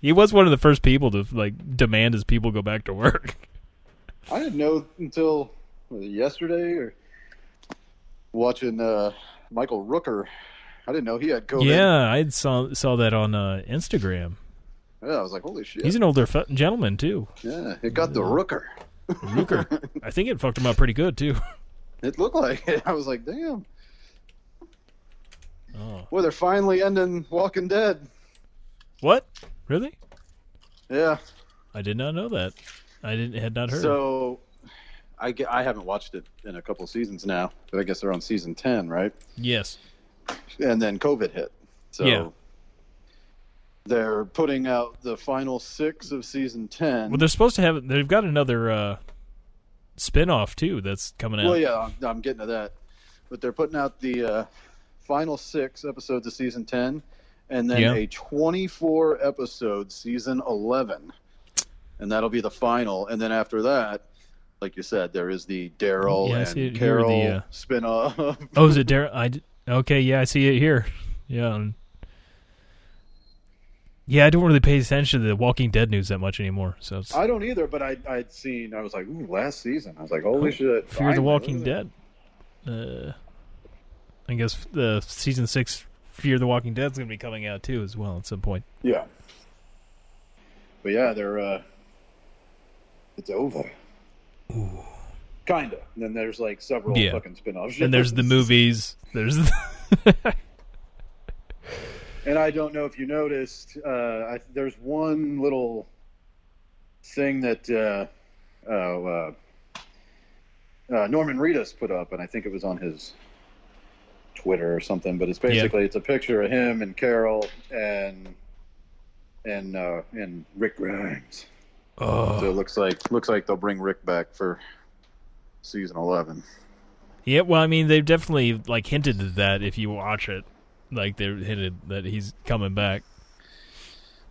He was one of the first people to like demand his people go back to work. I didn't know until yesterday or watching uh, Michael Rooker. I didn't know he had COVID. Yeah, I saw saw that on uh, Instagram. Yeah, I was like, holy shit. He's an older fe- gentleman too. yeah, it got the Rooker. Rooker. I think it fucked him up pretty good too. It looked like it. I was like, damn. Oh. Well, they're finally ending Walking Dead. What? Really? Yeah. I did not know that. I didn't had not heard. So, I, I haven't watched it in a couple seasons now, but I guess they're on season 10, right? yes. and then COVID hit. So Yeah. They're putting out the final six of season ten. Well, they're supposed to have. They've got another uh, spin-off too that's coming out. Well, yeah, I'm, I'm getting to that, but they're putting out the uh, final six episodes of season ten, and then Yeah. a 24 episode season 11, and that'll be the final. And then after that, like you said, there is the Daryl Yeah, and it here, the, Carol uh, spin-off. Oh, is it Daryl? I okay. Yeah, I see it here. Yeah. Yeah, I don't really pay attention to the Walking Dead news that much anymore. So it's I don't either, but I I'd seen. I was like, ooh, last season. I was like, holy shit! Oh, Fear the Walking what is it? Dead. Uh, I guess the season six Fear the Walking Dead is going to be coming out too as well at some point. Yeah. But yeah, they're uh it's over. Ooh. Kinda. And then there's like several Yeah. fucking spin-offs. And there's the movies. There's And I don't know if you noticed, uh I, there's one little thing that uh oh uh uh, Norman Reedus put up, and I think it was on his Twitter or something. But it's basically it's a picture of him and Carol and and uh, and Rick Grimes. oh So it looks like looks like they'll bring Rick back for season eleven. yeah. Well, I mean, they've definitely like hinted at that if you watch it. Like they hinted that he's coming back.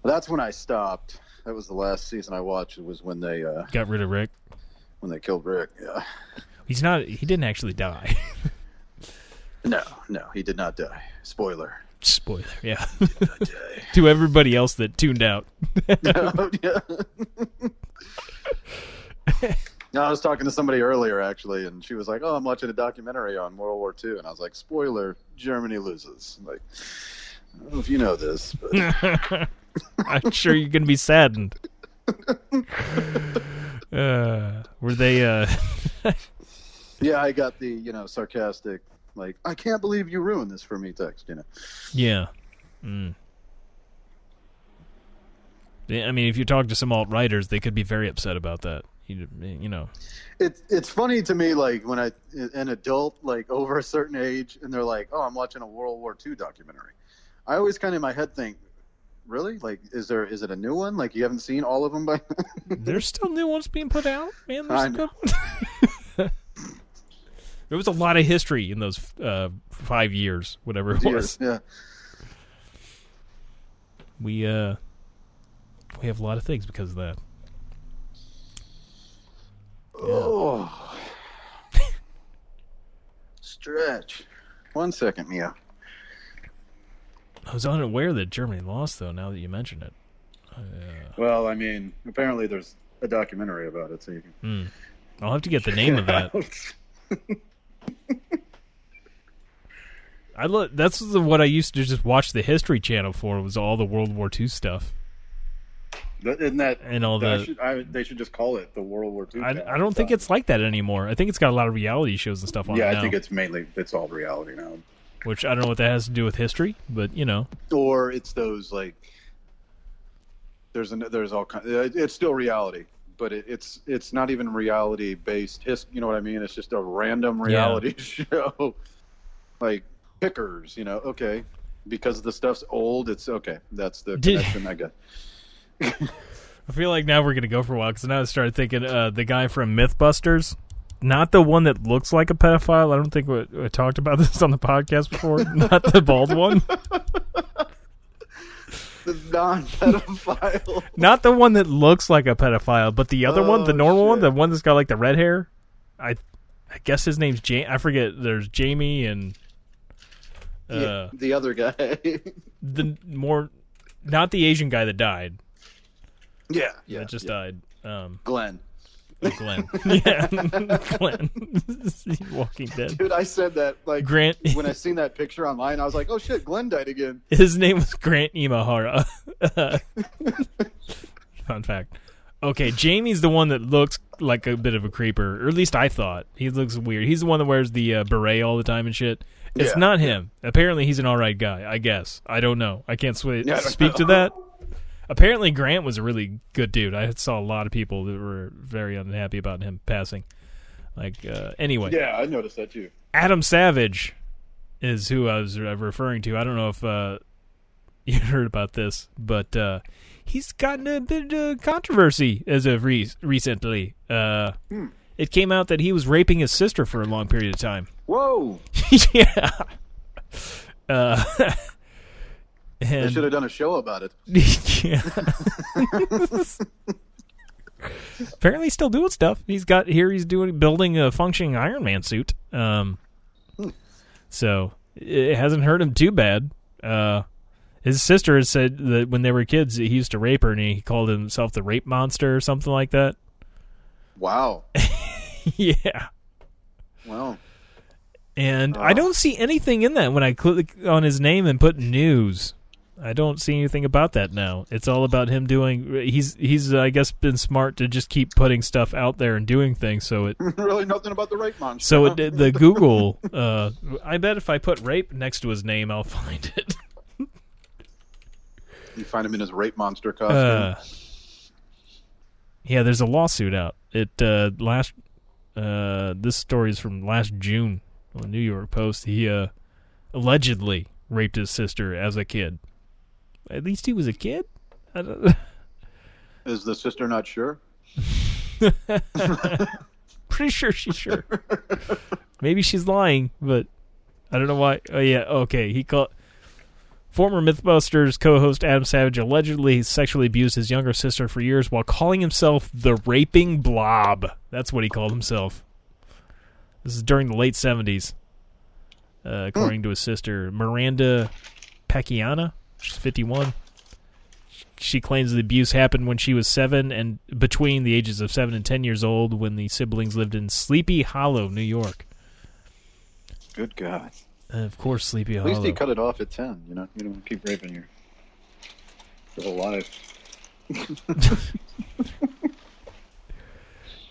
That's when I stopped. That was the last season I watched. It was when they uh, Got rid of Rick. when they killed Rick. Yeah. He's not. He didn't actually die. No, no, he did not die. Spoiler. Spoiler. Yeah. To everybody else that tuned out. No, yeah. No, I was talking to somebody earlier actually, and she was like, "Oh, I'm watching a documentary on World War II," and I was like, "Spoiler: Germany loses." Like, I don't know if you know this, but I'm sure you're gonna be saddened. Uh, were they? Uh, yeah, I got the you know sarcastic, like, "I can't believe you ruined this for me" text. You know, yeah. Mm. Yeah, I mean, if you talk to some alt-righters, they could be very upset about that. You, you know. it's it's funny to me, like when I an adult like over a certain age, and they're like, "Oh, I'm watching a World War II documentary." I always kind of in my head think, "Really? Like, is there is it a new one? Like, you haven't seen all of them by?" There's still new ones being put out, man. There's I know. good there was a lot of history in those uh, five years, whatever it was. yeah. We uh, we have a lot of things because of that. Oh. Stretch. One second, Mia. I was unaware that Germany lost, though. Now that you mention it, uh, Well, I mean, apparently there's a documentary about it, so you can. Hmm. I'll have to get the name of that. I lo- that's the, what I used to just watch the History Channel for was all the World War II stuff. Isn't that And all that the- should- I, they should just call it the World War II. I. I don't think it's like that anymore. I think it's got a lot of reality shows and stuff on Yeah, it I now, think it's mainly it's all reality now. which I don't know what that has to do with history, but you know, Or it's those like There's an, there's all kind. It's still reality, but it, it's it's not even reality based. His, you know what I mean? It's just a random reality show, like pickers. You know, okay, because the stuff's old. It's okay. That's the Did- connection I got. I feel like now we're gonna go for a while because now I started thinking uh, the guy from MythBusters, not the one that looks like a pedophile. I don't think we, we talked about this on the podcast before. not the bald one, The non-pedophile. not the one that looks like a pedophile, but the other one, the Oh, normal one, the one that's got like the red hair. I, I guess his name's Jamie. I forget. There's Jamie and uh, yeah, the other guy. the more, not the Asian guy that died. Yeah, yeah, that just yeah. died. Um, Glenn. oh, Glenn. yeah, Glenn. Walking Dead. Dude, I said that like Grant. when I seen that picture online. I was like, "Oh shit, Glenn died again." His name was Grant Imahara. Fun fact. Okay, Jamie's the one that looks like a bit of a creeper, or at least I thought. He looks weird. He's the one that wears the uh, beret all the time and shit. It's Yeah, not him. Apparently, he's an all right guy. I guess. I don't know. I can't sw- Yeah, I don't speak to that. Apparently, Grant was a really good dude. I saw a lot of people that were very unhappy about him passing. Like, uh, anyway, Yeah, I noticed that too. Adam Savage is who I was uh, referring to. I don't know if uh, you heard about this, but uh, he's gotten a bit of controversy as of re- recently. Uh, It came out that he was raping his sister for a long period of time. Whoa! yeah. Uh, They should have done a show about it. yeah. Apparently, he's still doing stuff. He's got here. He's doing building a functioning Iron Man suit. Um, so it hasn't hurt him too bad. Uh, his sister has said that when they were kids, he used to rape her, and he called himself the rape monster or something like that. Wow. yeah. Wow. And I Oh. don't see anything in that when I click on his name and put news. I don't see anything about that now. It's all about him doing. He's he's I guess been smart to just keep putting stuff out there and doing things. So it really nothing about the rape monster. so it, the Google. Uh, I bet if I put rape next to his name, I'll find it. you find him in his rape monster costume. Uh, yeah, there's a lawsuit out. It uh, last. Uh, this story is from last June on the New York Post. He uh, allegedly raped his sister as a kid. At least he was a kid. I don't, Is the sister not sure? pretty sure she's sure. Maybe she's lying, but I don't know why. Oh yeah, okay. He called former MythBusters co-host Adam Savage allegedly sexually abused his younger sister for years while calling himself the raping blob. That's what he called himself. This is during the late seventies, uh, according to his sister Miranda Pacquiana. She's fifty-one. She claims the abuse happened when she was seven and between the ages of seven and ten years old when the siblings lived in Sleepy Hollow, New York. Good God. And of course, Sleepy At Hollow. At least he cut it off at 10, you know? You don't keep raping your, your whole life.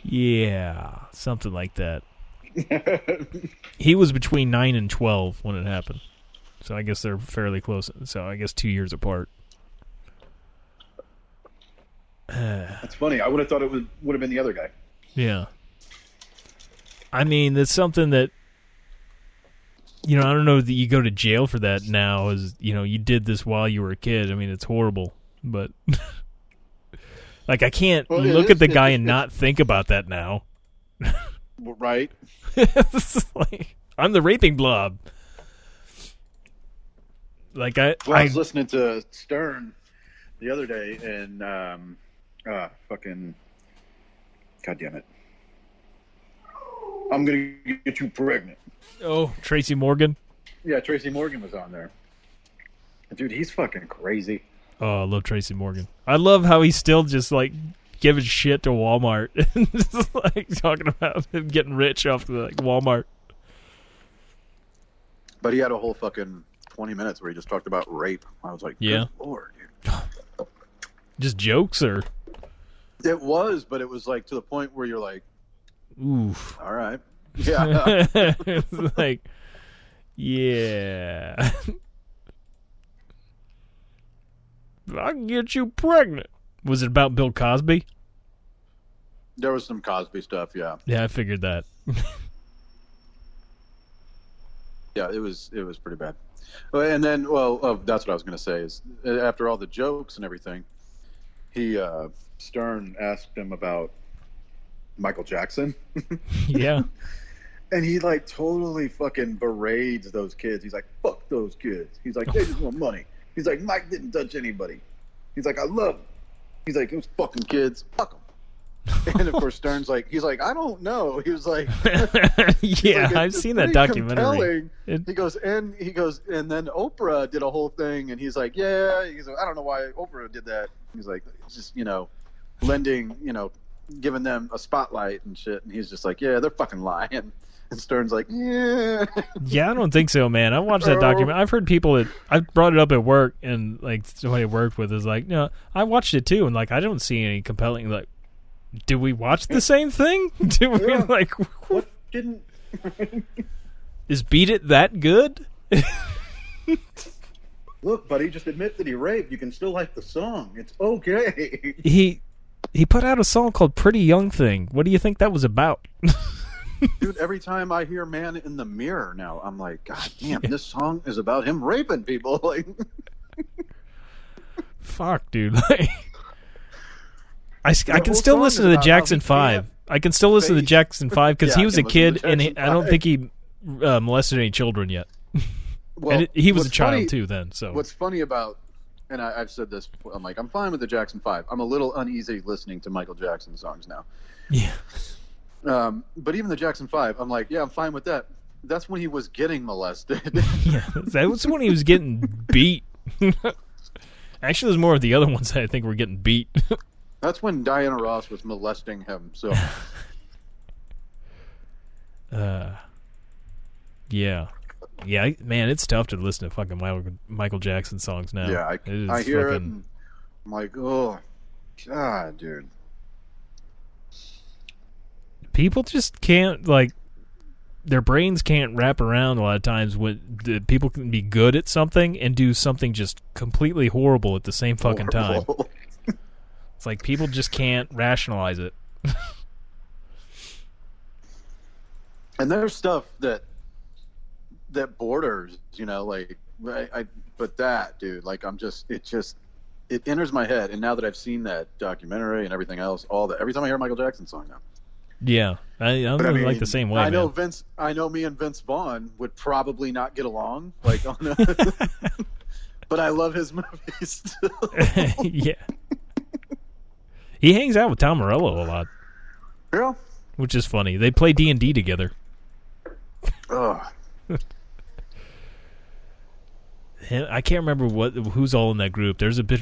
yeah, something like that. he was between nine and twelve when it happened, so I guess they're fairly close. So I guess two years apart. That's funny. I would have thought it would, would have been the other guy. Yeah. I mean, that's something that you know, I don't know that you go to jail for that now as, you know, you did this while you were a kid. I mean, it's horrible, but like I can't Well, look is- at the guy and not think about that now. Right? Like, I'm the raping blob. Like I, Well, I, I was listening to Stern the other day, and um, uh, fucking, god damn it, I'm gonna get you pregnant. oh Tracy Morgan. Yeah, Tracy Morgan was on there. Dude, he's fucking crazy. Oh, I love Tracy Morgan. I love how he's still just like giving shit to Walmart and just like talking about him getting rich off the like Walmart. But he had a whole fucking 20 minutes where he just talked about rape. I was like, Yeah. good lord, dude. Just jokes or It was, but it was like to the point where you're like, oof. all right. Yeah. it's like yeah. I can get you pregnant. Was it about Bill Cosby? There was some Cosby stuff, yeah. Yeah, I figured that. Yeah, it was it was pretty bad. And then, well, oh, that's what I was going to say is uh, after all the jokes and everything, he uh, Stern asked him about Michael Jackson, yeah. and he like totally fucking berades those kids. He's like, "Fuck those kids." He's like, "They just want money." He's like, "Mike didn't touch anybody." He's like, "I love." Him. He's like, "Those fucking kids, fuck them." and of course, Stern's like, he's like, "I don't know." He was like, yeah, like, I've seen that documentary. It- He goes and he goes and then Oprah did a whole thing and he's like, yeah. He's like, I don't know why Oprah did that. He's like, just you know, lending, you know, giving them a spotlight and shit. And he's just like, yeah, they're fucking lying. And Stern's like, yeah. Yeah, I don't think so, man. I watched that document. I've heard people that I brought it up at work, and like somebody I worked with is like, no, I watched it too, and like I don't see any compelling. Like, did we watch the same thing? Do we Yeah. like? what didn't? Is Beat It that good? Look, buddy, just admit that he raped. You can still like the song. It's okay. he he put out a song called "Pretty Young Thing." What do you think that was about? Dude, every time I hear "Man in the Mirror" now, I'm like, God damn, this song is about him raping people. Like, Fuck, dude. Like, I, I can still listen to the Jackson Five. I can still listen to the Jackson Five because Yeah, he was a can listen to kid, and he, I don't think he uh, molested any children yet. well, and it, he was a child funny- too then. So What's funny about, and I, I've said this, I'm like, I'm fine with the Jackson Five. I'm a little uneasy listening to Michael Jackson songs now. yeah, Um, but even the Jackson Five, I'm like, yeah, I'm fine with that. That's when he was getting molested. yeah, that was when he was getting beat. Actually, there's more of the other ones that I think were getting beat. That's when Diana Ross was molesting him. So Uh, yeah, yeah, I- man, it's tough to listen to fucking Michael, Michael Jackson songs now. yeah, I, I hear it. And I'm like, oh, God, dude. people just can't like their brains can't wrap around a lot of times when the people can be good at something and do something just completely horrible at the same fucking time. It's like people just can't rationalize it. and there's stuff that that borders, you know, like I, I but that dude, like I'm just it just it enters my head, and now that I've seen that documentary and everything else, all that every time I hear a Michael Jackson song now. Yeah, I, I'm But I like the same way. I know man. Vince. I know me and Vince Vaughn would probably not get along. Like, on a, but I love his movies. Still. yeah, he hangs out with Tom Morello a lot, yeah. which is funny. They play D and D together. Ugh. I can't remember what who's all in that group. There's a bit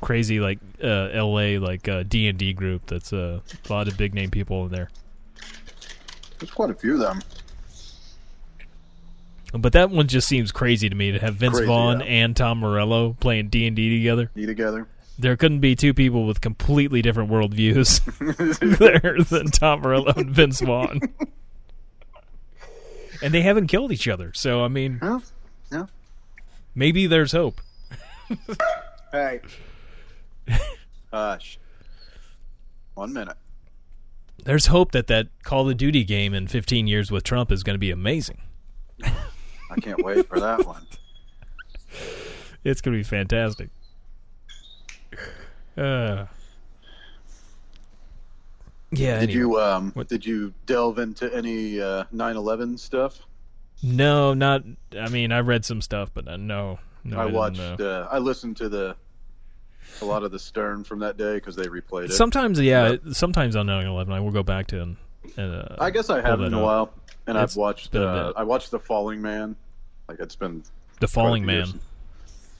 crazy like uh, L.A. like uh, D and D group that's uh, a lot of big name people in there. There's quite a few of them. But that one just seems crazy to me to have Vince Crazy, Vaughn yeah. and Tom Morello playing D and D together. Be together. There couldn't be two people with completely different worldviews there than Tom Morello and Vince Vaughn. and they haven't killed each other, so I mean, Yeah. Yeah. maybe there's hope. Hey. Hush. One minute. There's hope that that Call of Duty game in 15 years with Trump is going to be amazing. I can't wait for that one. It's going to be fantastic. Uh, yeah. Did anyway. you um What- did you delve into any uh 9/11 stuff? No, not. I mean, I read some stuff, but uh, no, no. I didn't, watched uh, I listened to the a lot of the Stern from that day cuz they replayed it. sometimes, yeah. Sometimes on 9/11, I will go back to and. uh, I guess I haven't in a while and It's I've watched uh. I watched The Falling Man. Like it's been The Falling Man. years.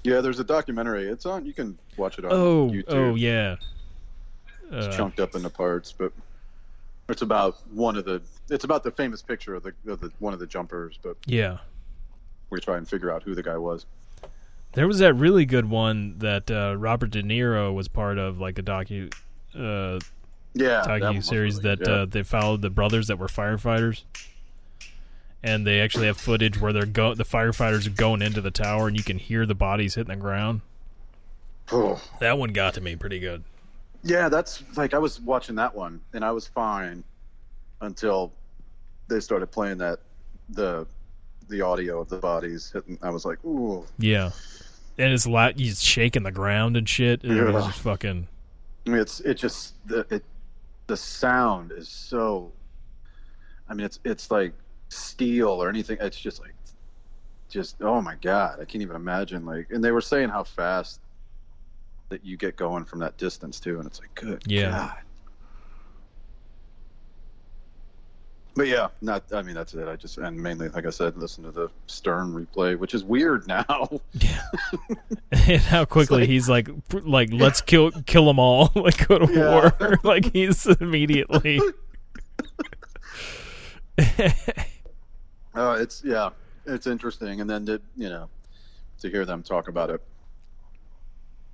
Yeah, there's a documentary. It's on. You can watch it on Oh, YouTube. oh yeah. It's Uh, chunked up into parts, but it's about one of the. It's about the famous picture of the, of the one of the jumpers, but yeah. we try and figure out who the guy was. There was that really good one that uh, Robert De Niro was part of, like a docu uh, Yeah, docu series really that yeah. uh, they followed the brothers that were firefighters, and they actually have footage where they're go the firefighters are going into the tower, and you can hear the bodies hitting the ground. Oh. That one got to me pretty good. Yeah, that's like I was watching that one and I was fine until they started playing that the the audio of the bodies hitting. I was like, ooh. Yeah, and it's a lot. He's shaking the ground and shit. It was Yeah. just fucking. I mean, it's it just the it the sound is so. I mean, it's it's like steel or anything. It's just like, just oh my god, I can't even imagine. Like, and they were saying how fast that you get going from that distance too, and it's like, good Yeah. god. But yeah, not. I mean, that's it. I just and mainly, like I said, listen to the Stern replay, which is weird now. Yeah. and how quickly like- he's like, like let's kill kill them all, like go to Yeah. war. like he's immediately. Uh, it's yeah, it's interesting, and then to you know, to hear them talk about it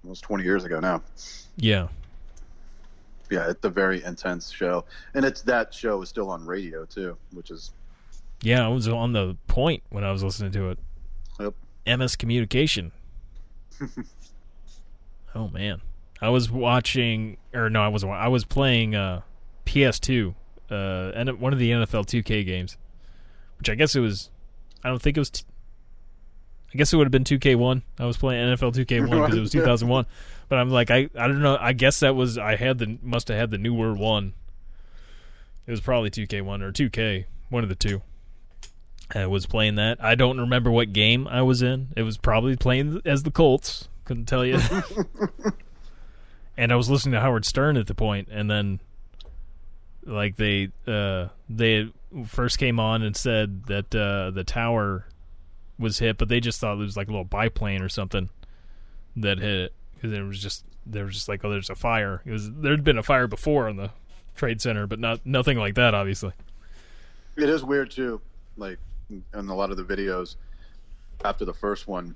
was twenty years ago now. yeah. Yeah, it's a very intense show, and it's that show is still on radio too, which is Yeah, I was on the point when I was listening to it. Yep. MS Communication. oh man, I was watching, or no, I wasn't. I was playing uh, PS2, uh, and one of the NFL 2K games, which I guess it was. I don't think it was. T- I guess it would have been 2K1. I was playing NFL 2K1 because it was 2001. But I'm like, I I don't know. I guess that was I had the must have had the newer one. It was probably 2K1 or 2K, one of the two. I was playing that. I don't remember what game I was in. It was probably playing as the Colts. Couldn't tell you. and I was listening to Howard Stern at the point, and then like they uh they first came on and said that uh the tower was hit, but they just thought it was like a little biplane or something that hit it because it was just there was just like oh there's a fire. It was there'd been a fire before on the trade center, but not nothing like that obviously. it is weird too. Like in a lot of the videos after the first one,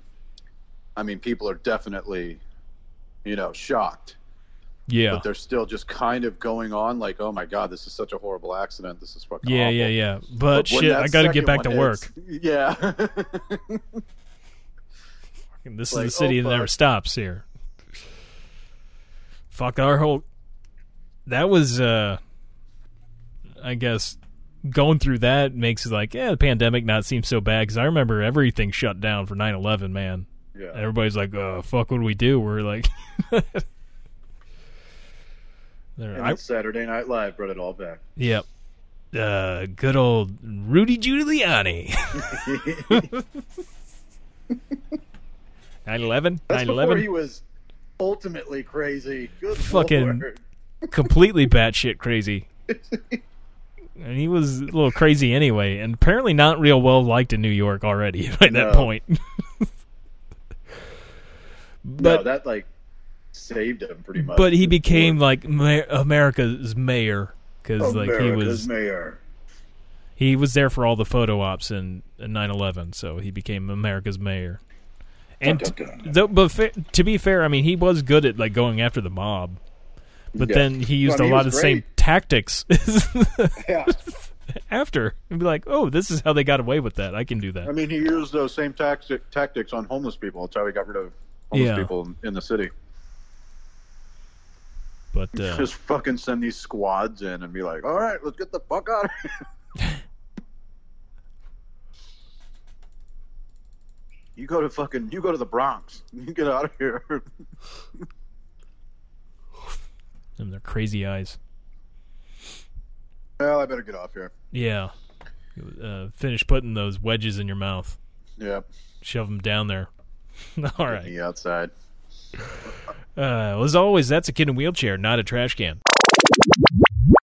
I mean, people are definitely, you know, shocked. Yeah. but they're still just kind of going on like, oh my god, this is such a horrible accident. This is fucking Yeah, awful. yeah, yeah. But, But shit, I got to get back to work. hits- Yeah. This like, is the city oh, that never stops here. Fuck our whole. That was, uh, I guess, going through that makes it like, yeah, the pandemic not seem so bad because I remember everything shut down for 9-11, man. yeah. Everybody's like, uh, fuck, what do we do? We're like, There- And I, Saturday Night Live brought it all back. yep. Uh, good old Rudy Giuliani. 9-11? That's 9-11? he was ultimately crazy. Good Fucking- Lord. completely batshit crazy. And he was a little crazy anyway, and apparently not real well liked in New York already by that No. point. no, but that like saved him pretty much. but he became like America's mayor because like he was mayor. he was there for all the photo ops in, in 9/11, so he became America's mayor. And Dun, dun, dun. though, but fa- to be fair, I mean he was good at like going after the mob, but Yeah. then he used Well, I mean, a lot of the same tactics Yeah. after and be like, oh, this is how they got away with that. I can do that. I mean, he used those same tactic, tactics on homeless people. That's how he got rid of homeless Yeah. people in, in the city. But uh, Just fucking send these squads in and be like, all right, let's get the fuck out of here. you go to fucking, you go to the Bronx. You get out of here. and their crazy eyes. well, I better get off here. Yeah. Uh, finish putting those wedges in your mouth. Yep. Shove them down there. All right. Me outside. Uh, well, as always, that's a kid in a wheelchair, not a trash can.